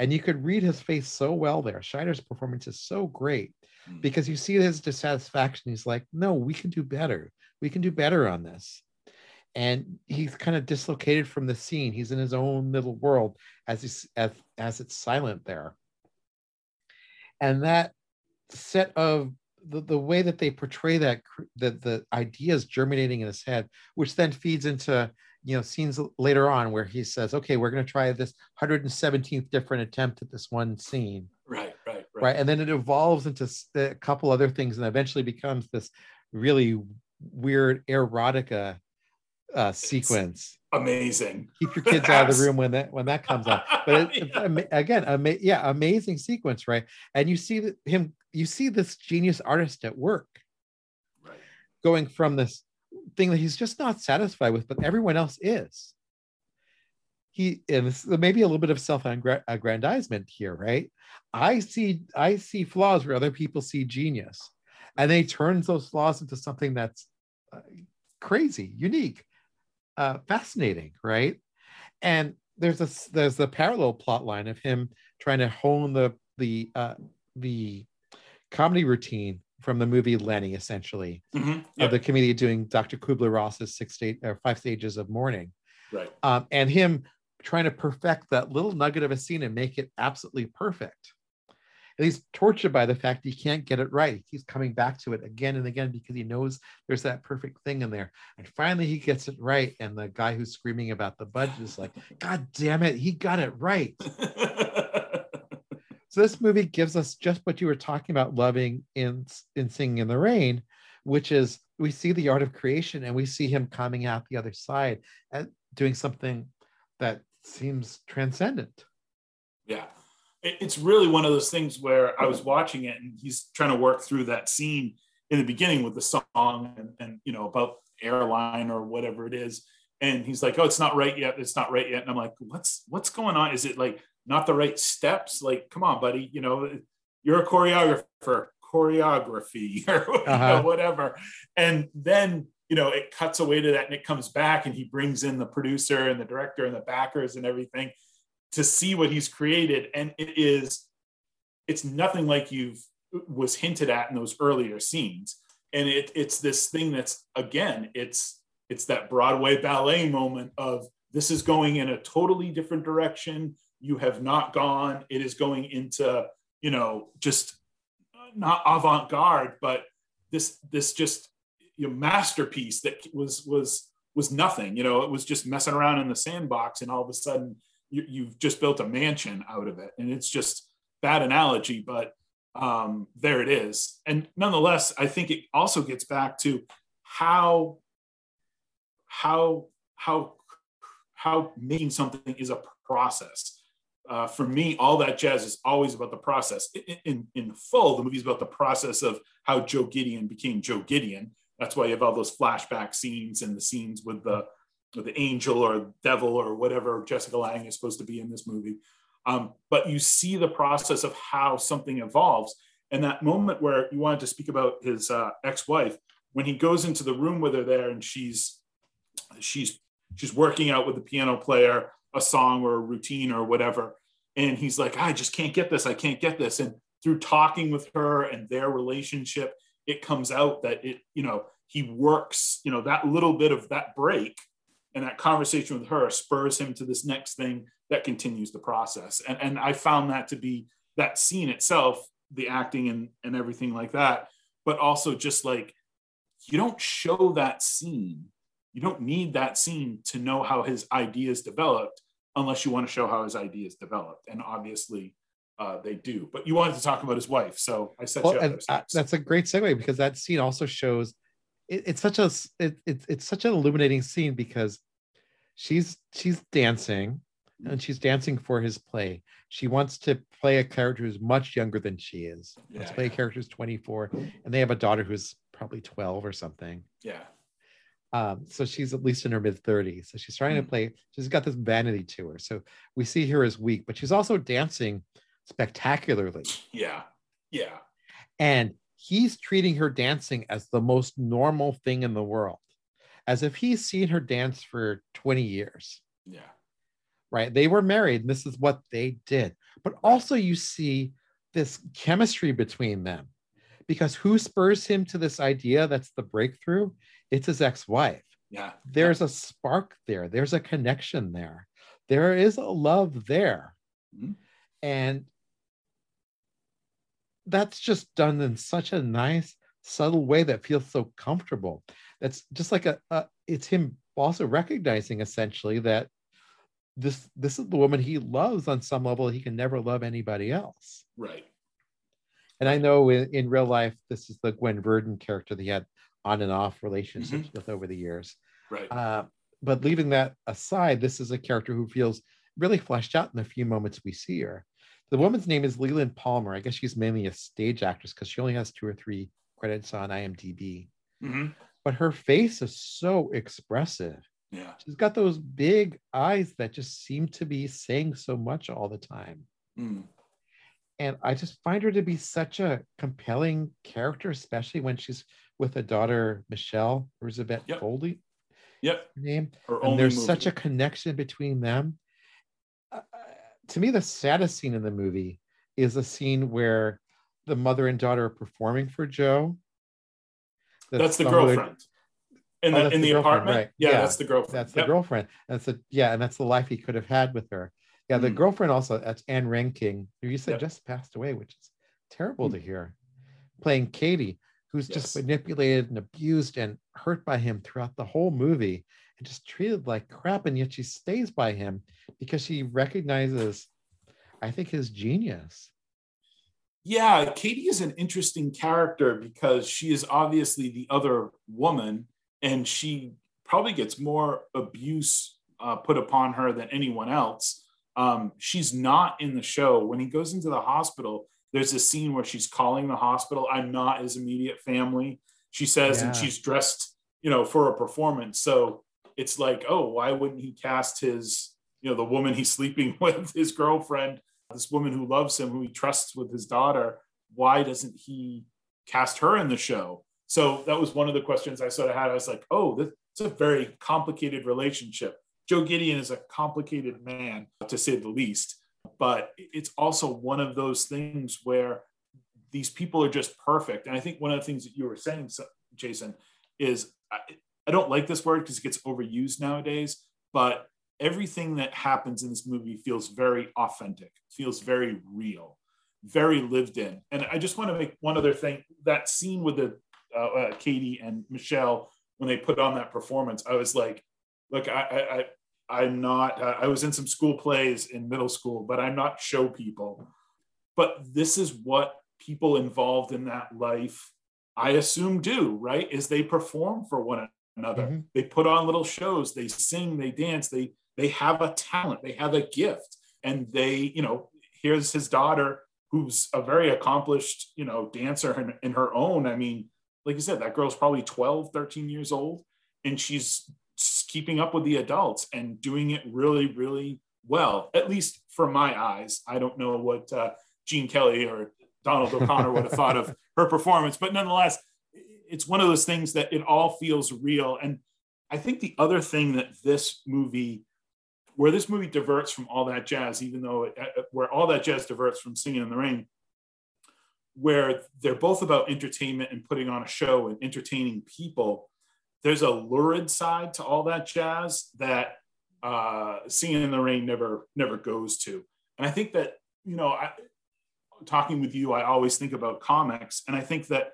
And you could read his face so well there. Scheider's performance is so great hmm. because you see his dissatisfaction. He's like, no, we can do better. We can do better on this and he's kind of dislocated from the scene. He's in his own little world as he's as, as it's silent there. And that set of the, the way that they portray that the, the ideas germinating in his head, which then feeds into you know scenes later on where he says, okay, we're going to try this 117th different attempt at this one scene. Right, right, right. And then it evolves into a couple other things and eventually becomes this really weird erotica uh, sequence. amazing. Keep your kids out of the room when that when that comes out. But it, yeah. again, ama- yeah, amazing sequence, right? And you see him, you see this genius artist at work, right? Going from this thing that he's just not satisfied with, but everyone else is. He and this maybe a little bit of self-aggrandizement here, right? I see I see flaws where other people see genius, and they turns those flaws into something that's uh, crazy, unique uh, fascinating, right? And there's a there's the parallel plot line of him trying to hone the the uh, the comedy routine from the movie Lenny, essentially, mm-hmm. of the comedian doing Dr. Kubler Ross's six state or five stages of mourning, right? Um, and him trying to perfect that little nugget of a scene and make it absolutely perfect and he's tortured by the fact he can't get it right. He keeps coming back to it again and again because he knows there's that perfect thing in there. And finally he gets it right. And the guy who's screaming about the budget is like, God damn it, he got it right. so this movie gives us just what you were talking about loving in in Singing in the Rain, which is we see the art of creation and we see him coming out the other side and doing something that seems transcendent. Yeah. It's really one of those things where I was watching it and he's trying to work through that scene in the beginning with the song and, and you know about airline or whatever it is. And he's like oh it's not right yet. It's not right yet. And i'm like what's what's going on? Is it like not the right steps? Like come on buddy. You know you're a choreographer choreography or uh-huh. you know, whatever. And then you know it cuts away to that and it comes back and he brings in the producer and the director and the backers and everything to see what he's created. And it is it's nothing like you've was hinted at in those earlier scenes. And it, it's this thing that's again it's it's that broadway ballet moment of this is going in a totally different direction. You have not gone. It is going into you know just not avant-garde but this this just you masterpiece that was was was nothing you know it was just messing around in the sandbox and all of a sudden you, you've just built a mansion out of it. And it's just bad analogy but um, there it is. And nonetheless i think it also gets back to how how how how making something is a process. Uh, for me all that jazz is always about the process. In, in, in full the movie's about the process of how joe gideon became joe gideon that's why you have all those flashback scenes and the scenes with the the angel or devil or whatever Jessica Lange is supposed to be in this movie. Um, but you see the process of how something evolves. And that moment where you wanted to speak about his uh, ex-wife, when he goes into the room with her there and she's she's she's working out with the piano player a song or a routine or whatever. And he's like, I just can't get this. I can't get this. And through talking with her and their relationship, it comes out that it, you know, he works, you know, that little bit of that break and that conversation with her spurs him to this next thing that continues the process. And, and i found that to be that scene itself the acting and, and everything like that but also just like you don't show that scene. You don't need that scene to know how his ideas developed unless you want to show how his ideas developed. And obviously uh, they do but you wanted to talk about his wife so i said well, uh, that's a great segue because that scene also shows it, it's such a it, it, it's such an illuminating scene because she's she's dancing and she's dancing for his play. She wants to play a character who's much younger than she is. Yeah, Let's play yeah. a character who's 24, and they have a daughter who's probably 12 or something. Yeah. Um, so she's at least in her mid 30s. So she's trying mm. to play, she's got this vanity to her. So we see her as weak, but she's also dancing spectacularly. Yeah. Yeah. And he's treating her dancing as the most normal thing in the world, as if he's seen her dance for 20 years. Yeah. Right. They were married, and this is what they did. But also, you see this chemistry between them because who spurs him to this idea that's the breakthrough? It's his ex wife. Yeah. There's a spark there, there's a connection there, there is a love there. Mm-hmm. And that's just done in such a nice subtle way that feels so comfortable. That's just like a, a, it's him also recognizing essentially that this this is the woman he loves on some level he can never love anybody else. Right. And i know in, in real life this is the gwen verdon character that he had on and off relationships mm-hmm. with over the years. Right. Uh, but leaving that aside this is a character who feels really fleshed out in the few moments we see her the woman's name is Leland Palmer. I guess she's mainly a stage actress because she only has two or three credits on IMDb. Mm-hmm. But her face is so expressive. Yeah. She's got those big eyes that just seem to be saying so much all the time. Mm. And I just find her to be such a compelling character, especially when she's with a daughter, Michelle Elizabeth yep. Foley. Yep. name. Her and there's movie. such a connection between them to me, the saddest scene in the movie is a scene where the mother and daughter are performing for Joe. That's, that's the girlfriend. In the, oh, in the, the apartment? Right. Yeah, yeah, that's the girlfriend. That's the yep. girlfriend. That's a yeah, and that's the life he could have had with her. Yeah, the mm. girlfriend also, that's Ann Reinking, who you said yep. just passed away, which is terrible mm. to hear. Playing Katie, who's yes. just manipulated and abused and hurt by him throughout the whole movie and just treated like crap. And yet she stays by him because she recognizes, I think, his genius. Yeah, Katie is an interesting character because she is obviously the other woman and she probably gets more abuse uh, put upon her than anyone else. Um, she's not in the show. When he goes into the hospital, there's a scene where she's calling the hospital. I'm not his immediate family. She says, yeah. and she's dressed, you know, for a performance. So it's like, oh, why wouldn't he cast his, you know, the woman he's sleeping with, his girlfriend, this woman who loves him, who he trusts with his daughter? Why doesn't he cast her in the show? So that was one of the questions I sort of had. I was like, oh, this is a very complicated relationship. Joe Gideon is a complicated man, to say the least. But it's also one of those things where these people are just perfect. And I think one of the things that you were saying, Jason, is I don't like this word because it gets overused nowadays, but everything that happens in this movie feels very authentic, feels very real, very lived in. And I just want to make one other thing that scene with the uh, uh, Katie and Michelle when they put on that performance, I was like, look, I, I, I'm not, uh, I was in some school plays in middle school, but I'm not show people. But this is what people involved in that life, I assume, do, right? Is they perform for one another. Mm-hmm. They put on little shows, they sing, they dance, they they have a talent, they have a gift. And they, you know, here's his daughter who's a very accomplished, you know, dancer in, in her own. I mean, like you said, that girl's probably 12, 13 years old, and she's keeping up with the adults and doing it really, really well, at least from my eyes. I don't know what uh, Gene Kelly or Donald O'Connor would have thought of her performance, but nonetheless, it's one of those things that it all feels real. And I think the other thing that this movie, where this movie diverts from all that jazz, even though it, uh, where all that jazz diverts from Singing in the Rain, where they're both about entertainment and putting on a show and entertaining people, there's a lurid side to all that jazz that uh, Singing in the Rain never never goes to. And I think that you know, I, talking with you, I always think about comics, and I think that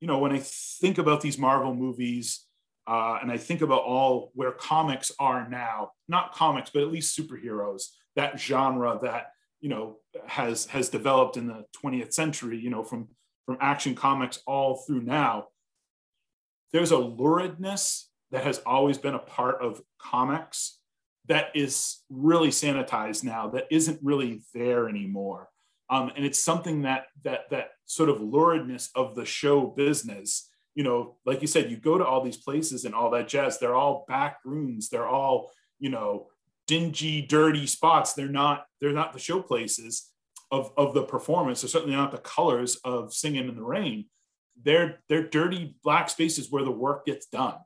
you know when I think about these Marvel movies. Uh, and I think about all where comics are now, not comics, but at least superheroes, that genre that you know has has developed in the 20th century, you know, from from action comics all through now. There's a luridness that has always been a part of comics that is really sanitized now that isn't really there anymore um, and it's something that that that sort of luridness of the show business you know like you said you go to all these places and all that jazz they're all back rooms they're all you know dingy dirty spots they're not they're not the show places of of the performance they're certainly not the colors of singing in the rain they're they're dirty black spaces where the work gets done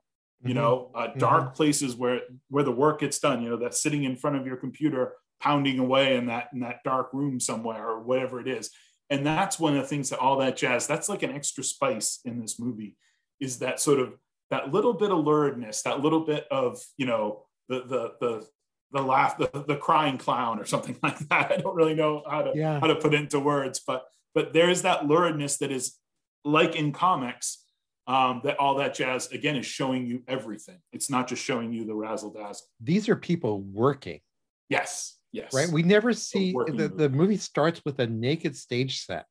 you mm-hmm. know uh, dark mm-hmm. places where where the work gets done you know that sitting in front of your computer pounding away in that in that dark room somewhere or whatever it is and that's one of the things that all that jazz that's like an extra spice in this movie is that sort of that little bit of luridness that little bit of you know the the the the laugh the, the crying clown or something like that i don't really know how to yeah. how to put it into words but but there is that luridness that is like in comics um, that all that jazz again is showing you everything. It's not just showing you the razzle dazzle. These are people working. Yes. Yes. Right. We never see the, movie. the movie starts with a naked stage set.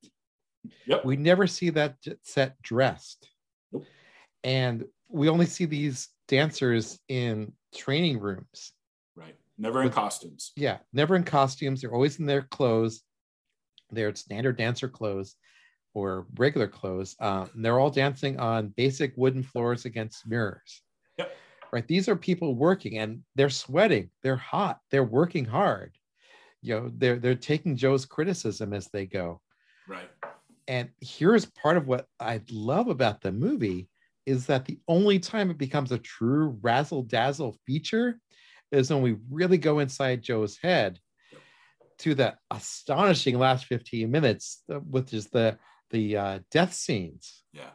Yep. We never see that set dressed. Nope. And we only see these dancers in training rooms. Right. Never in With, costumes. Yeah. Never in costumes. They're always in their clothes, their standard dancer clothes or regular clothes. Um, they're all dancing on basic wooden floors against mirrors. Right. These are people working and they're sweating. They're hot. They're working hard. You know, they're they're taking Joe's criticism as they go. Right. And here's part of what I love about the movie is that the only time it becomes a true razzle dazzle feature is when we really go inside Joe's head to the astonishing last 15 minutes, which is the the uh, death scenes. Yeah.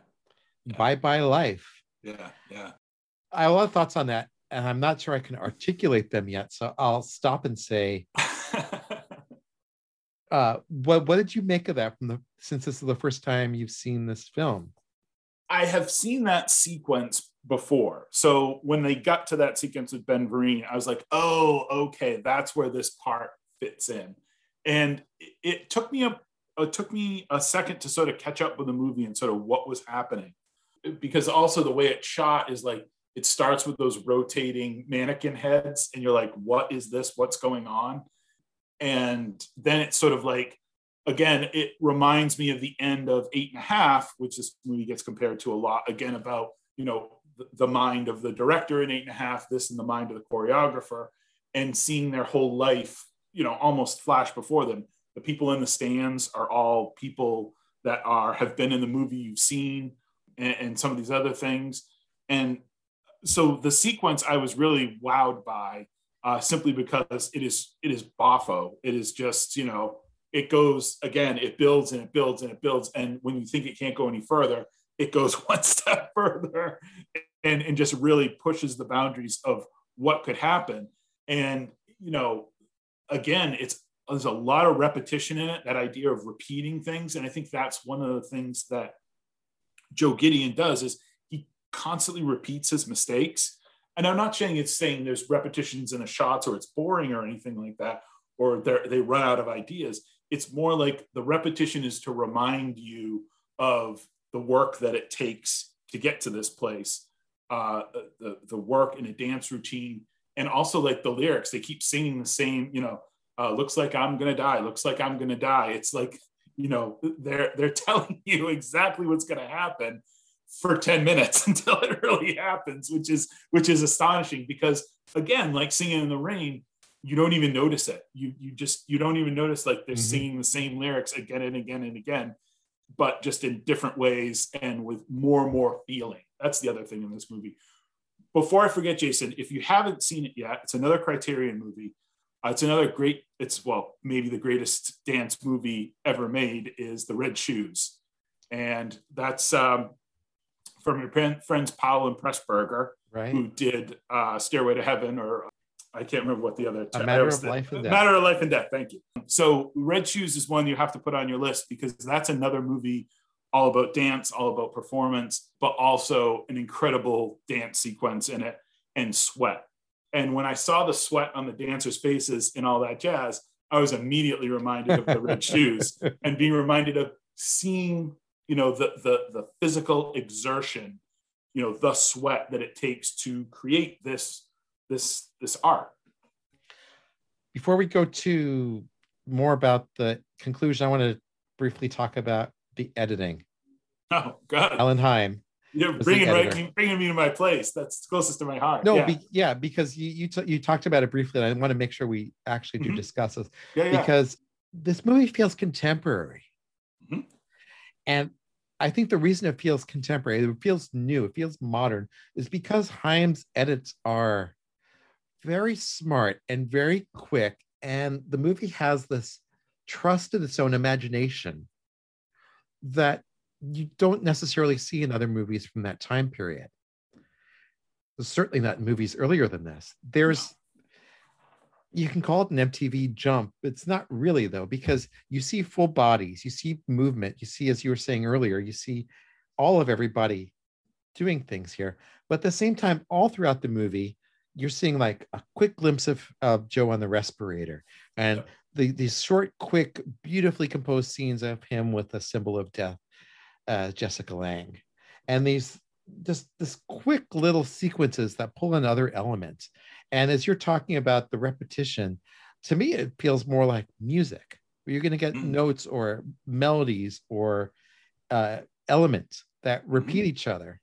yeah. Bye bye life. Yeah. Yeah. I have a lot of thoughts on that, and I'm not sure I can articulate them yet. So I'll stop and say, uh, what what did you make of that from the since this is the first time you've seen this film? I have seen that sequence before. So when they got to that sequence with Ben Vereen, I was like, oh, okay, that's where this part fits in. And it, it took me a it took me a second to sort of catch up with the movie and sort of what was happening because also the way it's shot is like it starts with those rotating mannequin heads and you're like what is this? What's going on? And then it's sort of like again it reminds me of the end of eight and a half which this movie gets compared to a lot again about you know the, mind of the director in eight and a half this in the mind of the choreographer and seeing their whole life you know almost flash before them. The people in the stands are all people that are have been in the movie you've seen and, and some of these other things. And so the sequence i was really wowed by uh, simply because it is it is boffo. It is just you know it goes again it builds and it builds and it builds. And when you think it can't go any further it goes one step further and, and just really pushes the boundaries of what could happen. And you know again it's there's a lot of repetition in it that idea of repeating things. And i think that's one of the things that joe gideon does is constantly repeats his mistakes and i'm not saying it's saying there's repetitions in the shots or it's boring or anything like that or they run out of ideas it's more like the repetition is to remind you of the work that it takes to get to this place uh, the, the work in a dance routine and also like the lyrics they keep singing the same you know uh, looks like I'm gonna die. Looks like I'm gonna die. It's like you know they're they're telling you exactly what's gonna happen for 10 minutes until it really happens, which is which is astonishing because again, like singing in the rain, you don't even notice it. You you just you don't even notice like they're mm-hmm. singing the same lyrics again and again and again, but just in different ways and with more and more feeling. That's the other thing in this movie. Before I forget, Jason, if you haven't seen it yet, it's another Criterion movie. Uh, it's another great, it's well, maybe the greatest dance movie ever made is The Red Shoes. And that's um, from your friends Powell and Pressburger, right. who did uh, Stairway to Heaven, or I can't remember what the other. A matter of life and death. Matter of life and death. Thank you. So Red Shoes is one you have to put on your list because that's another movie all about dance, all about performance, but also an incredible dance sequence in it and sweat. And when I saw the sweat on the dancers' faces and all that jazz, I was immediately reminded of the red shoes and being reminded of seeing, you know, the the the physical exertion, you know, the sweat that it takes to create this this this art. Before we go to more about the conclusion, I want to briefly talk about the editing. Oh God, Alan heim You're bringing right, bringing me to my place. That's closest to my heart. No, yeah, be, yeah because you you, t- you talked about it briefly, and I want to make sure we actually do mm-hmm. discuss this yeah, yeah. because this movie feels contemporary. And I think the reason it feels contemporary, it feels new, it feels modern, is because Heim's edits are very smart and very quick, and the movie has this trust in its own imagination that you don't necessarily see in other movies from that time period. Certainly not movies earlier than this. There's, you can call it an MTV jump. It's not really though, because you see full bodies, you see movement, you see, as you were saying earlier, you see all of everybody doing things here. But at the same time, all throughout the movie, you're seeing like a quick glimpse of, of Joe on the respirator and the, these short, quick, beautifully composed scenes of him with a symbol of death uh, Jessica Lange. and these just this quick little sequences that pull in other elements. And as you're talking about the repetition, to me it feels more like music, where you're going to get mm. notes or melodies or uh, elements that repeat mm. each other,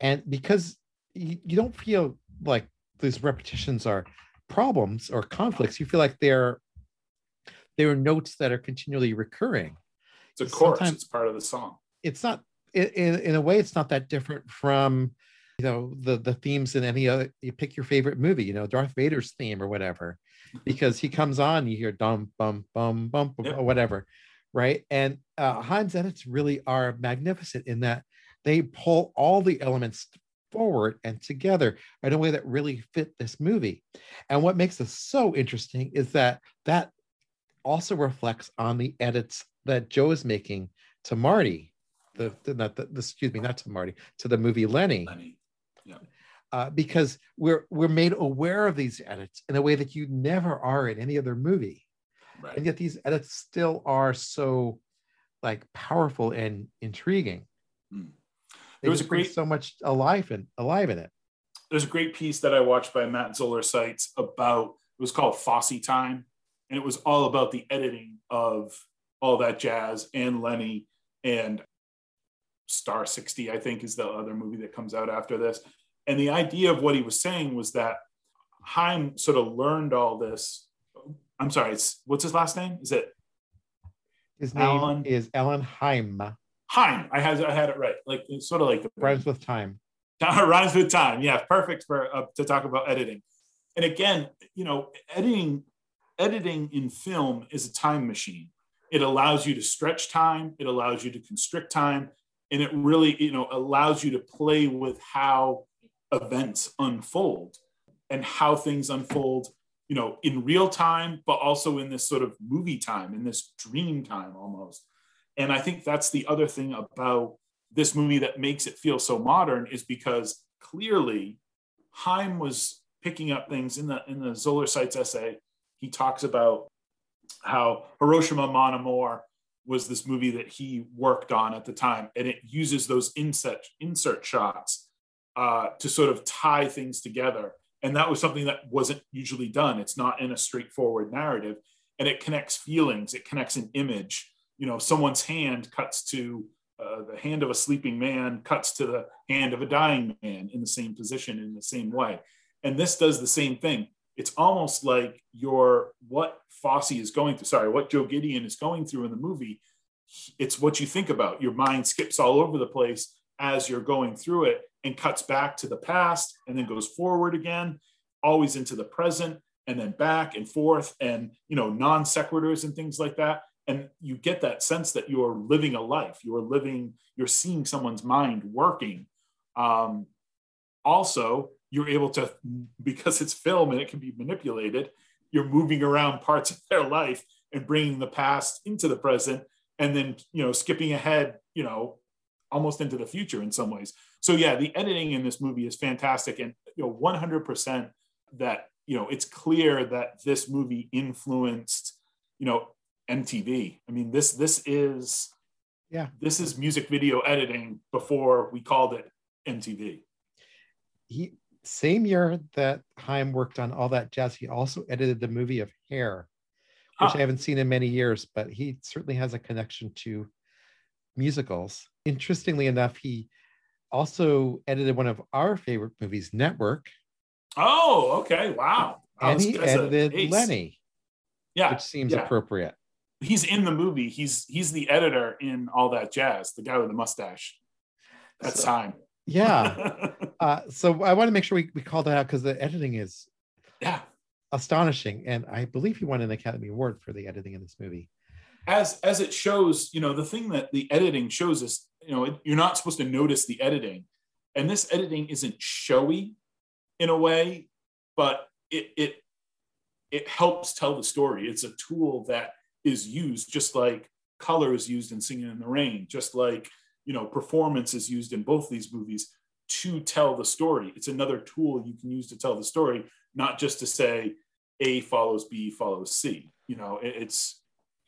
and because you, you don't feel like these repetitions are problems or conflicts, you feel like they're they're notes that are continually recurring. It's a chorus. Sometimes, it's part of the song it's not in, in a way it's not that different from you know the the themes in any other you pick your favorite movie you know darth vader's theme or whatever because he comes on you hear dum bum bum bum, bum or whatever right and uh Heim's edits really are magnificent in that they pull all the elements forward and together in a way that really fit this movie and what makes this so interesting is that that also reflects on the edits that joe is making to marty the, the not the, the, excuse me, not to Marty, to the movie Lenny. Lenny. Yeah. Uh, because we're we're made aware of these edits in a way that you never are in any other movie, right. and yet these edits still are so like powerful and intriguing. Mm. There was a great so much alive in alive in it. There's a great piece that I watched by Matt Zoller Seitz about it was called Fosse Time, and it was all about the editing of all that jazz and Lenny and Star 60, I think, is the other movie that comes out after this. And the idea of what he was saying was that Heim sort of learned all this. I'm sorry, it's what's his last name? Is it his name Alan? is Alan Heim. Heim. I had I had it right. Like it's sort of like the rhymes with time. rhymes with time. Yeah, perfect for uh, to talk about editing. And again, you know, editing editing in film is a time machine. It allows you to stretch time. It allows you to constrict time and it really you know allows you to play with how events unfold and how things unfold you know in real time but also in this sort of movie time in this dream time almost and i think that's the other thing about this movie that makes it feel so modern is because clearly heim was picking up things in the in the Zoller Seitz essay. He talks about how Hiroshima Mon was this movie that he worked on at the time, and it uses those insert insert shots uh, to sort of tie things together. And that was something that wasn't usually done. It's not in a straightforward narrative, and it connects feelings. It connects an image. You know, someone's hand cuts to uh, the hand of a sleeping man, cuts to the hand of a dying man in the same position in the same way. And this does the same thing it's almost like your what Fosse is going through, sorry, what Joe Gideon is going through in the movie. It's what you think about. Your mind skips all over the place as you're going through it and cuts back to the past and then goes forward again, always into the present and then back and forth and you know non sequiturs and things like that and you get that sense that you're living a life you're living you're seeing someone's mind working Um, also, you're able to, because it's film and it can be manipulated, you're moving around parts of their life and bringing the past into the present and then, you know, skipping ahead, you know, almost into the future in some ways. So yeah, the editing in this movie is fantastic. And, you know, 100% that, you know, it's clear that this movie influenced, you know, MTV. I mean, this, this is, yeah, this is music video editing before we called it MTV. He same year that Heim worked on all that jazz, he also edited the movie of Hair, which huh. I haven't seen in many years, but he certainly has a connection to musicals. Interestingly enough, he also edited one of our favorite movies, Network. Oh, okay. Wow. And he edited Lenny. Yeah. Which seems yeah. appropriate. He's in the movie. He's he's the editor in all that jazz, the guy with the mustache. That's so, time. Yeah. uh, so I want to make sure we, we call that out because the editing is yeah astonishing. And I believe he won an Academy Award for the editing in this movie. As as it shows, you know, the thing that the editing shows is, you know, you're not supposed to notice the editing. And this editing isn't showy in a way, but it it it helps tell the story. It's a tool that is used just like color is used in Singing in the Rain, just like you know performance is used in both these movies to tell the story it's another tool you can use to tell the story not just to say a follows b follows c you know it's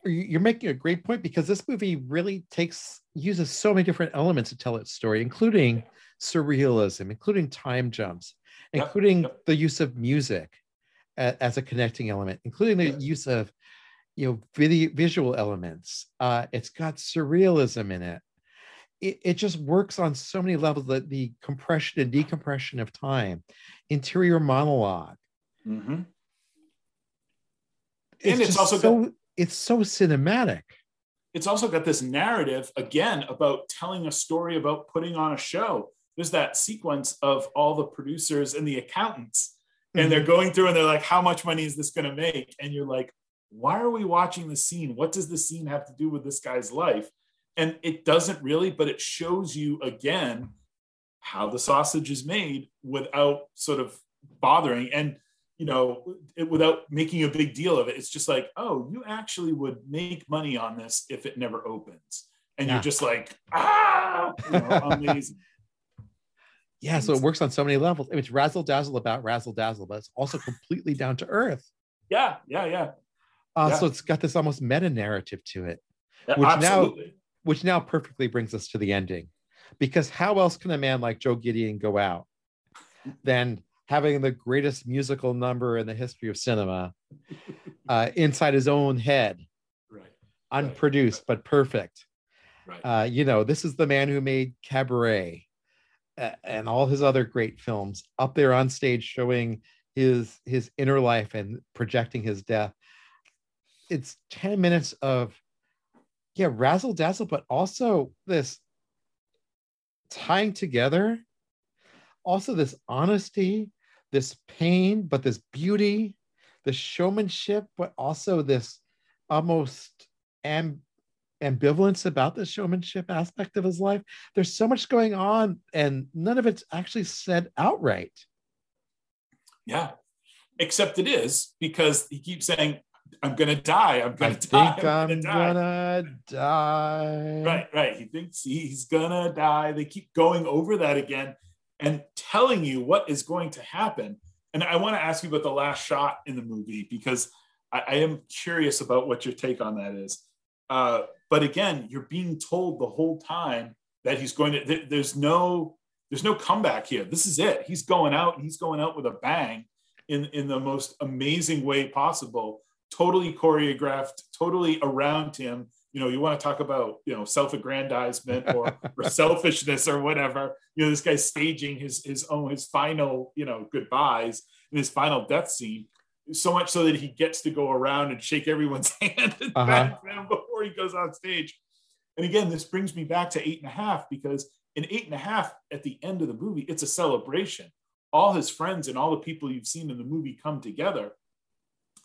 you're making a great point because this movie really takes uses so many different elements to tell its story including surrealism including time jumps yep. including yep. the use of music as a connecting element including the yes. use of you know video visual elements uh, it's got surrealism in it it, it just works on so many levels that the compression and decompression of time, interior monolog mm-hmm. It's and it's also so got, it's so cinematic. It's also got this narrative again about telling a story about putting on a show. There's that sequence of all the producers and the accountants, and mm-hmm. they're going through and they're like, "How much money is this going to make?" And you're like, "Why are we watching the scene? What does the scene have to do with this guy's life?" And it doesn't really but it shows you again how the sausage is made without sort of bothering and you know it, without making a big deal of it it's just like oh you actually would make money on this if it never opens and yeah. you're just like ah you know, amazing yeah so it works on so many levels it's razzle dazzle about razzle dazzle but it's also completely down to earth yeah yeah yeah, uh, yeah. so it's got this almost meta narrative to it which absolutely. now which now perfectly brings us to the ending. Because how else can a man like Joe Gideon go out than having the greatest musical number in the history of cinema uh, inside his own head, right. unproduced right. but perfect. Right. Uh, you know, this is the man who made Cabaret and all his other great films up there on stage showing his his inner life and projecting his death. It's 10 minutes of yeah, razzle dazzle, but also this tying together, also this honesty, this pain, but this beauty, the showmanship, but also this almost amb- ambivalence about the showmanship aspect of his life. There's so much going on, and none of it's actually said outright. Yeah, except it is because he keeps saying, I'm gonna die. I'm gonna I die. Think I'm, I'm gonna, die. gonna, die. Right, right. He thinks he's gonna die. They keep going over that again and telling you what is going to happen. And I want to ask you about the last shot in the movie because I, I am curious about what your take on that is. Uh, but again, you're being told the whole time that he's going to. Th- there's no, there's no comeback here. This is it. He's going out. He's going out with a bang in in the most amazing way possible totally choreographed, totally around him. You know, you want to talk about, you know, self-aggrandizement or, or selfishness or whatever. You know, this guy's staging his his own his final, you know, goodbyes in his final death scene. So much so that he gets to go around and shake everyone's hand uh-huh. before he goes on stage. And again, this brings me back to eight and a half because in eight and a half, at the end of the movie, it's a celebration. All his friends and all the people you've seen in the movie come together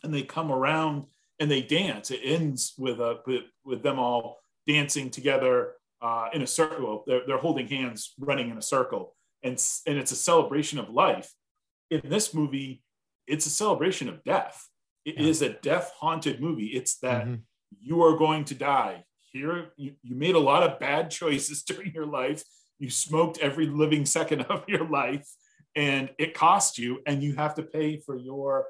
and they come around and they dance. It ends with a with, with them all dancing together uh, in a circle. They're, they're holding hands, running in a circle. and and it's a celebration of life. In this movie, it's a celebration of death. It yeah. is a death haunted movie. It's that mm-hmm. you are going to die. Here, you, you made a lot of bad choices during your life. You smoked every living second of your life, and it cost you, and you have to pay for your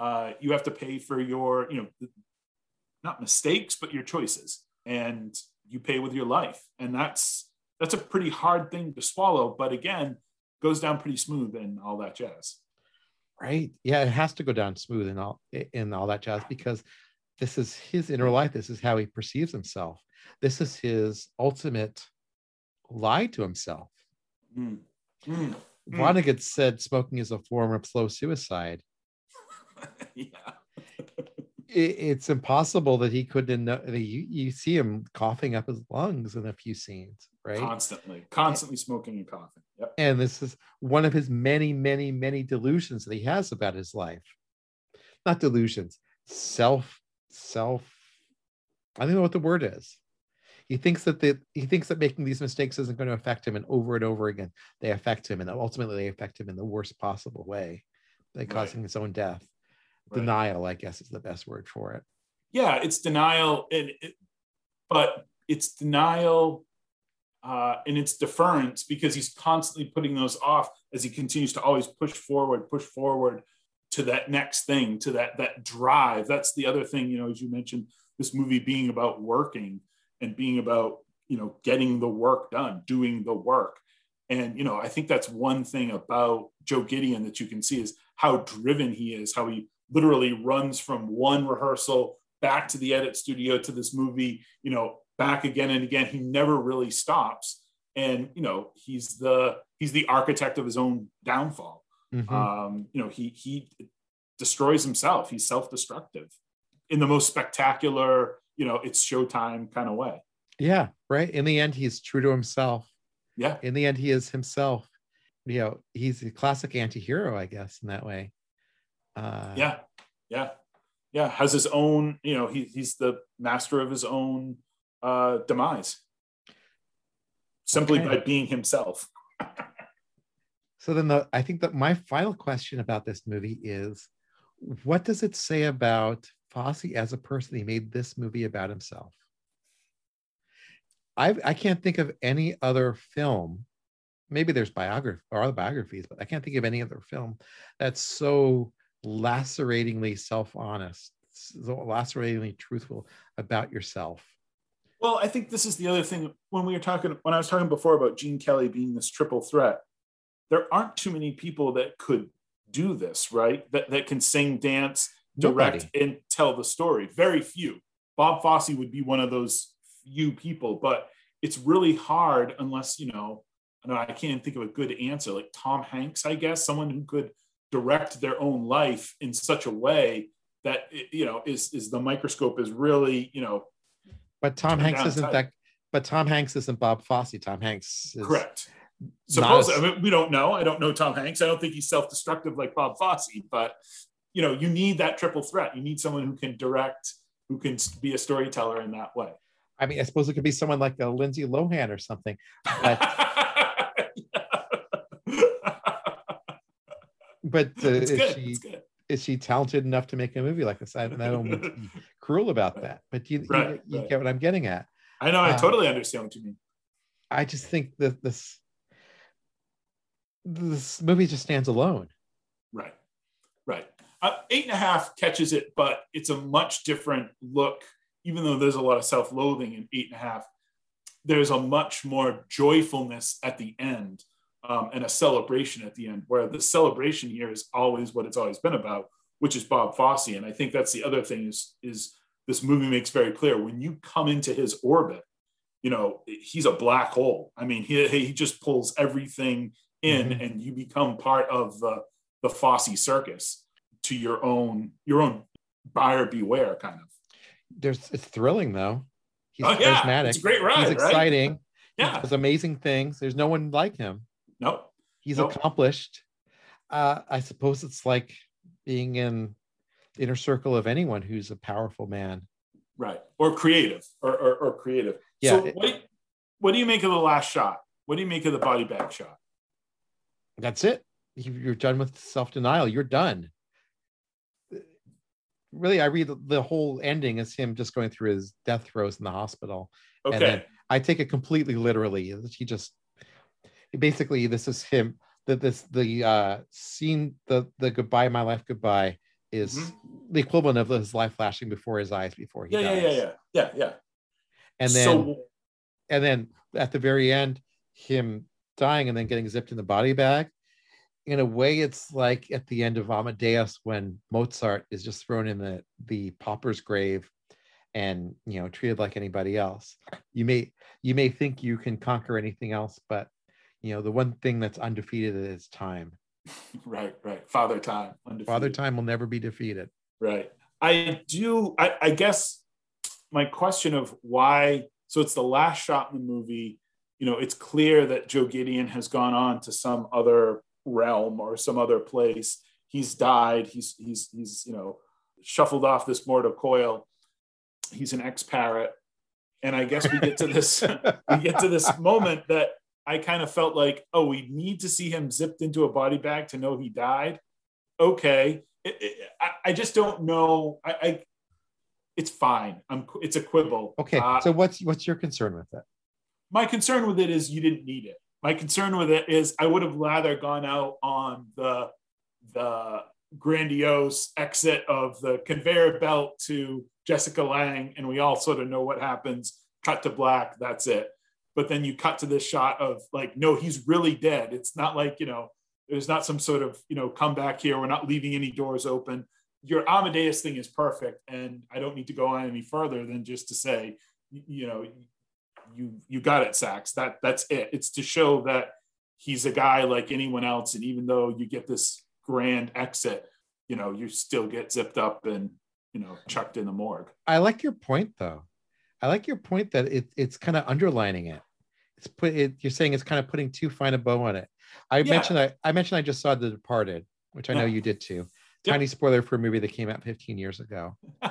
uh, you have to pay for your you know not mistakes but your choices. And you pay with your life. And that's that's a pretty hard thing to swallow but again goes down pretty smooth and all that jazz. Right. Yeah it has to go down smooth and all in all that jazz because this is his inner life. This is how he perceives himself. This is his ultimate lie to himself. Mm. Mm. Vonnegut said smoking is a form of slow suicide. yeah. it, it's impossible that he couldn't know you, you see him coughing up his lungs in a few scenes, right? Constantly, constantly smoking and coughing. Yep. And this is one of his many, many, many delusions that he has about his life. Not delusions, self, self. I don't know what the word is he thinks that the, he thinks that making these mistakes isn't going to affect him and over and over again they affect him and ultimately they affect him in the worst possible way by causing right. his own death right. denial i guess is the best word for it. Yeah it's denial and it, but it's denial uh, and it's deference because he's constantly putting those off as he continues to always push forward push forward to that next thing to that that drive. That's the other thing you know as you mentioned this movie being about working and being about you know getting the work done doing the work. And you know i think that's one thing about joe gideon that you can see is how driven he is how he literally runs from one rehearsal back to the edit studio to this movie you know back again and again. He never really stops. And you know he's the he's the architect of his own downfall. Mm-hmm. um you know he he destroys himself. He's self-destructive in the most spectacular you know it's showtime kind of way. Yeah right? In the end he's true to himself. Yeah. In the end he is himself. You know he's a classic anti-hero i guess in that way uh yeah yeah yeah has his own you know he, he's the master of his own uh demise simply okay. by being himself so then the i think that my final question about this movie is what does it say about Fosse as a person, he made this movie about himself. I I can't think of any other film. Maybe there's biography or other biographies, but I can't think of any other film that's so laceratingly self-honest, so laceratingly truthful about yourself. Well, I think this is the other thing when we were talking when I was talking before about Gene Kelly being this triple threat. There aren't too many people that could do this, right? That that can sing, dance, direct Nobody. and tell the story. Very few. Bob Fosse would be one of those few people, but it's really hard unless, you know, I, know, I can't think of a good answer, like Tom Hanks, I guess, someone who could direct their own life in such a way that, you know, is, is the microscope is really, you know. But Tom Hanks isn't tight. that, but Tom Hanks isn't Bob Fosse. Tom Hanks is. Correct. Suppose, I mean, we don't know. I don't know Tom Hanks. I don't think he's self-destructive like Bob Fosse, but you know, you need that triple threat. You need someone who can direct, who can be a storyteller in that way. I mean, I suppose it could be someone like a Lindsay Lohan or something. But, but uh, is good. she is she talented enough to make a movie like this? I, I don't mean to be cruel about that, but you, right, you, you right. get what I'm getting at. I know. I uh, totally understand what you mean. I just think that this this movie just stands alone. Right. Right uh, eight and a half catches it, but it's a much different look. Even though there's a lot of self-loathing in eight and a half, there's a much more joyfulness at the end um, and a celebration at the end. Where the celebration here is always what it's always been about, which is Bob Fosse. And I think that's the other thing is is this movie makes very clear when you come into his orbit, you know he's a black hole. I mean, he he just pulls everything in, mm-hmm. and you become part of the the Fosse circus to your own your own buyer beware kind of. There's it's thrilling though. He's oh, yeah. charismatic. It's a great ride. He's exciting. Right? Yeah. He does amazing things. There's no one like him. Nope. He's nope. accomplished. Uh, I suppose it's like being in the inner circle of anyone who's a powerful man. Right. Or creative. Or, or, or creative. Yeah. So what do, you, what do you make of the last shot? What do you make of the body bag shot? that's it. You're done with self denial. You're done. Really, I read the whole ending as him just going through his death throes in the hospital. Okay. I take it completely literally. He just basically this is him. That this the uh scene the the goodbye my life goodbye is Mm-hmm. the equivalent of his life flashing before his eyes before he Yeah, yeah, yeah, yeah, yeah, yeah. And then so, and then at the very end, him dying and then getting zipped in the body bag. In a way, it's like at the end of Amadeus when Mozart is just thrown in the the pauper's grave and you know treated like anybody else. You may you may think you can conquer anything else, but you know the one thing that's undefeated is time. right, right. Father time. undefeated. Father time will never be defeated. Right. I do. I, I guess my question of why. So it's the last shot in the movie. You know, it's clear that Joe Gideon has gone on to some other realm or some other place. He's died. He's he's he's you know shuffled off this mortal coil. He's an ex parrot, and I guess we get to this we get to this moment that I kind of felt like, oh, we need to see him zipped into a body bag to know he died. Okay, it, it, I, I just don't know. I, I it's fine. I'm. It's a quibble. Okay, Uh, so what's what's your concern with it? my concern with it is you didn't need it. My concern with it is I would have rather gone out on the the grandiose exit of the conveyor belt to Jessica Lange, and we all sort of know what happens. Cut to black. That's it. But then you cut to this shot of like, no, he's really dead. It's not like you know, there's not some sort of you know comeback here. We're not leaving any doors open. Your Amadeus thing is perfect, and I don't need to go on any further than just to say, you know, you you got it, Sachs. That that's it. It's to show that he's a guy like anyone else, and even though you get this grand exit, you know, you still get zipped up and you know chucked in the morgue. I like your point though. I like your point that it, it's kind of underlining it. It's put it, you're saying it's kind of putting too fine a bow on it. I Yeah. mentioned I, I mentioned I just saw The Departed, which I know Yeah. you did too. Yep. Tiny spoiler for a movie that came out 15 years ago.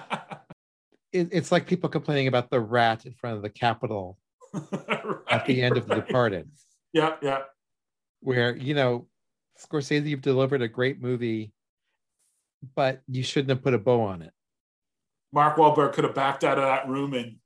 It, it's like people complaining about the rat in front of the Capitol at the end of The Departed, Yeah, yeah. where you know, Scorsese, you've delivered a great movie, but you shouldn't have put a bow on it. Mark Wahlberg could have backed out of that room, and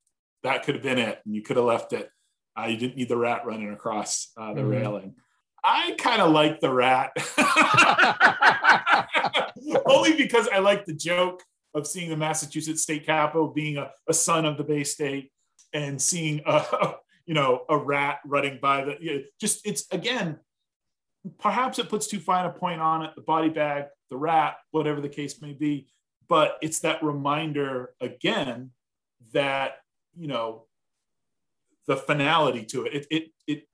that could have been it. And you could have left it. Uh, you didn't need the rat running across uh, the Mhm. railing. I kind of like the rat, only because I like the joke of seeing the Massachusetts State Capitol being a, a son of the Bay State and seeing a you know a rat running by the you know, just it's again perhaps it puts too fine a point on it the body bag the rat whatever the case may be but it's that reminder again that you know the finality to it. It it, it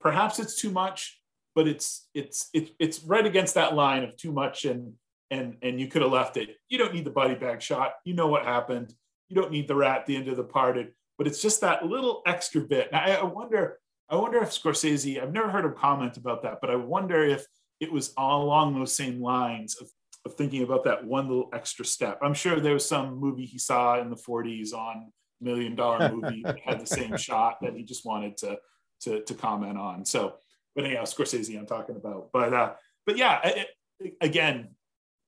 perhaps it's too much but it's it's it's it's right against that line of too much and and and you could have left it. You don't need the body bag shot. You know what happened. You don't need the rat at the end of the Departed but it's just that little extra bit. I, I wonder i wonder if scorsese i've never heard him comment about that but i wonder if it was all along those same lines of, of thinking about that one little extra step. I'm sure there was some movie he saw in the 40s on million dollar movie had the same shot that he just wanted to to to comment on so but anyhow scorsese i'm talking about but uh but yeah it, it- again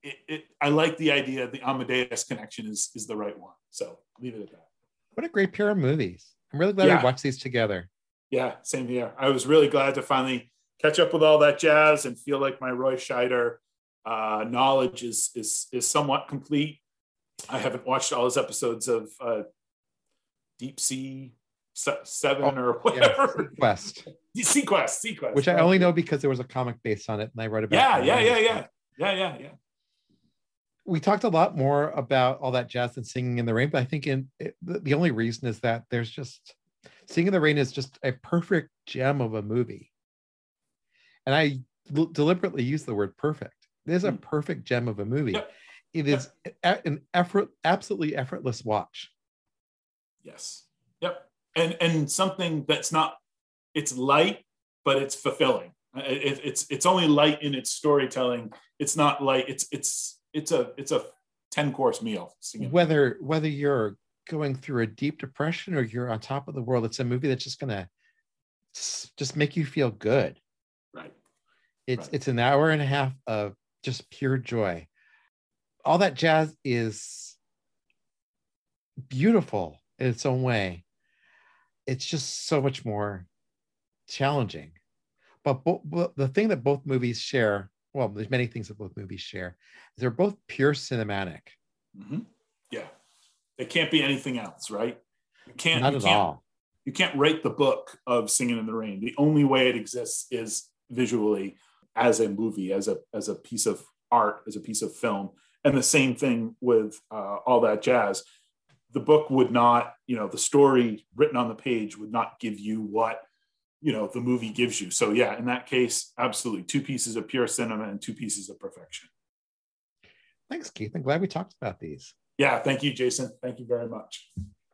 it, it, I like the idea the Amadeus connection is is the right one. So leave it at that. What a great pair of movies. I'm really glad Yeah. we watched these together. Yeah, same here. I was really glad to finally catch up with all that jazz and feel like my Roy Scheider uh, knowledge is is is somewhat complete. I haven't watched all his episodes of uh, Deep Sea Se- Seven or Oh, Yeah, whatever. Quest, SeaQuest, SeaQuest. which I only know because there was a comic based on it, and I read about. Yeah, it. yeah, yeah, yeah, yeah, yeah, yeah. We talked a lot more about all that jazz and singing in the rain, but I think in it, the only reason is that there's just singing in the rain is just a perfect gem of a movie, and I l- deliberately use the word perfect. It is a Mm. perfect gem of a movie. Yep. It is an effort, absolutely effortless watch. Yes. Yep. And and something that's not it's light, but it's fulfilling. Uh, it, it- it's it's only light in its storytelling. It's not light. It's it's it's a it's a ten course meal. Whether whether you're going through a deep depression or you're on top of the world it's a movie that's just gonna just make you feel good Right. It's Right. it's an hour and a half of just pure joy. All that jazz is beautiful in its own way. It's just so much more challenging. But, bo- bo- the thing that both movies share, well, there's many things that both movies share, they're both pure cinematic. Mhm. Yeah, it can't be anything else, right? You can't. Not you at can't, all. You can't write the book of Singing in the Rain. The only way it exists is visually as a movie, as a as a piece of art, as a piece of film. And the same thing with uh, all that jazz. The book would not, you know, the story written on the page would not give you what you know the movie gives you. So yeah, in that case, absolutely, two pieces of pure cinema and two pieces of perfection. Thanks, Keith. I'm glad we talked about these. Yeah, thank you, Jason. Thank you very much.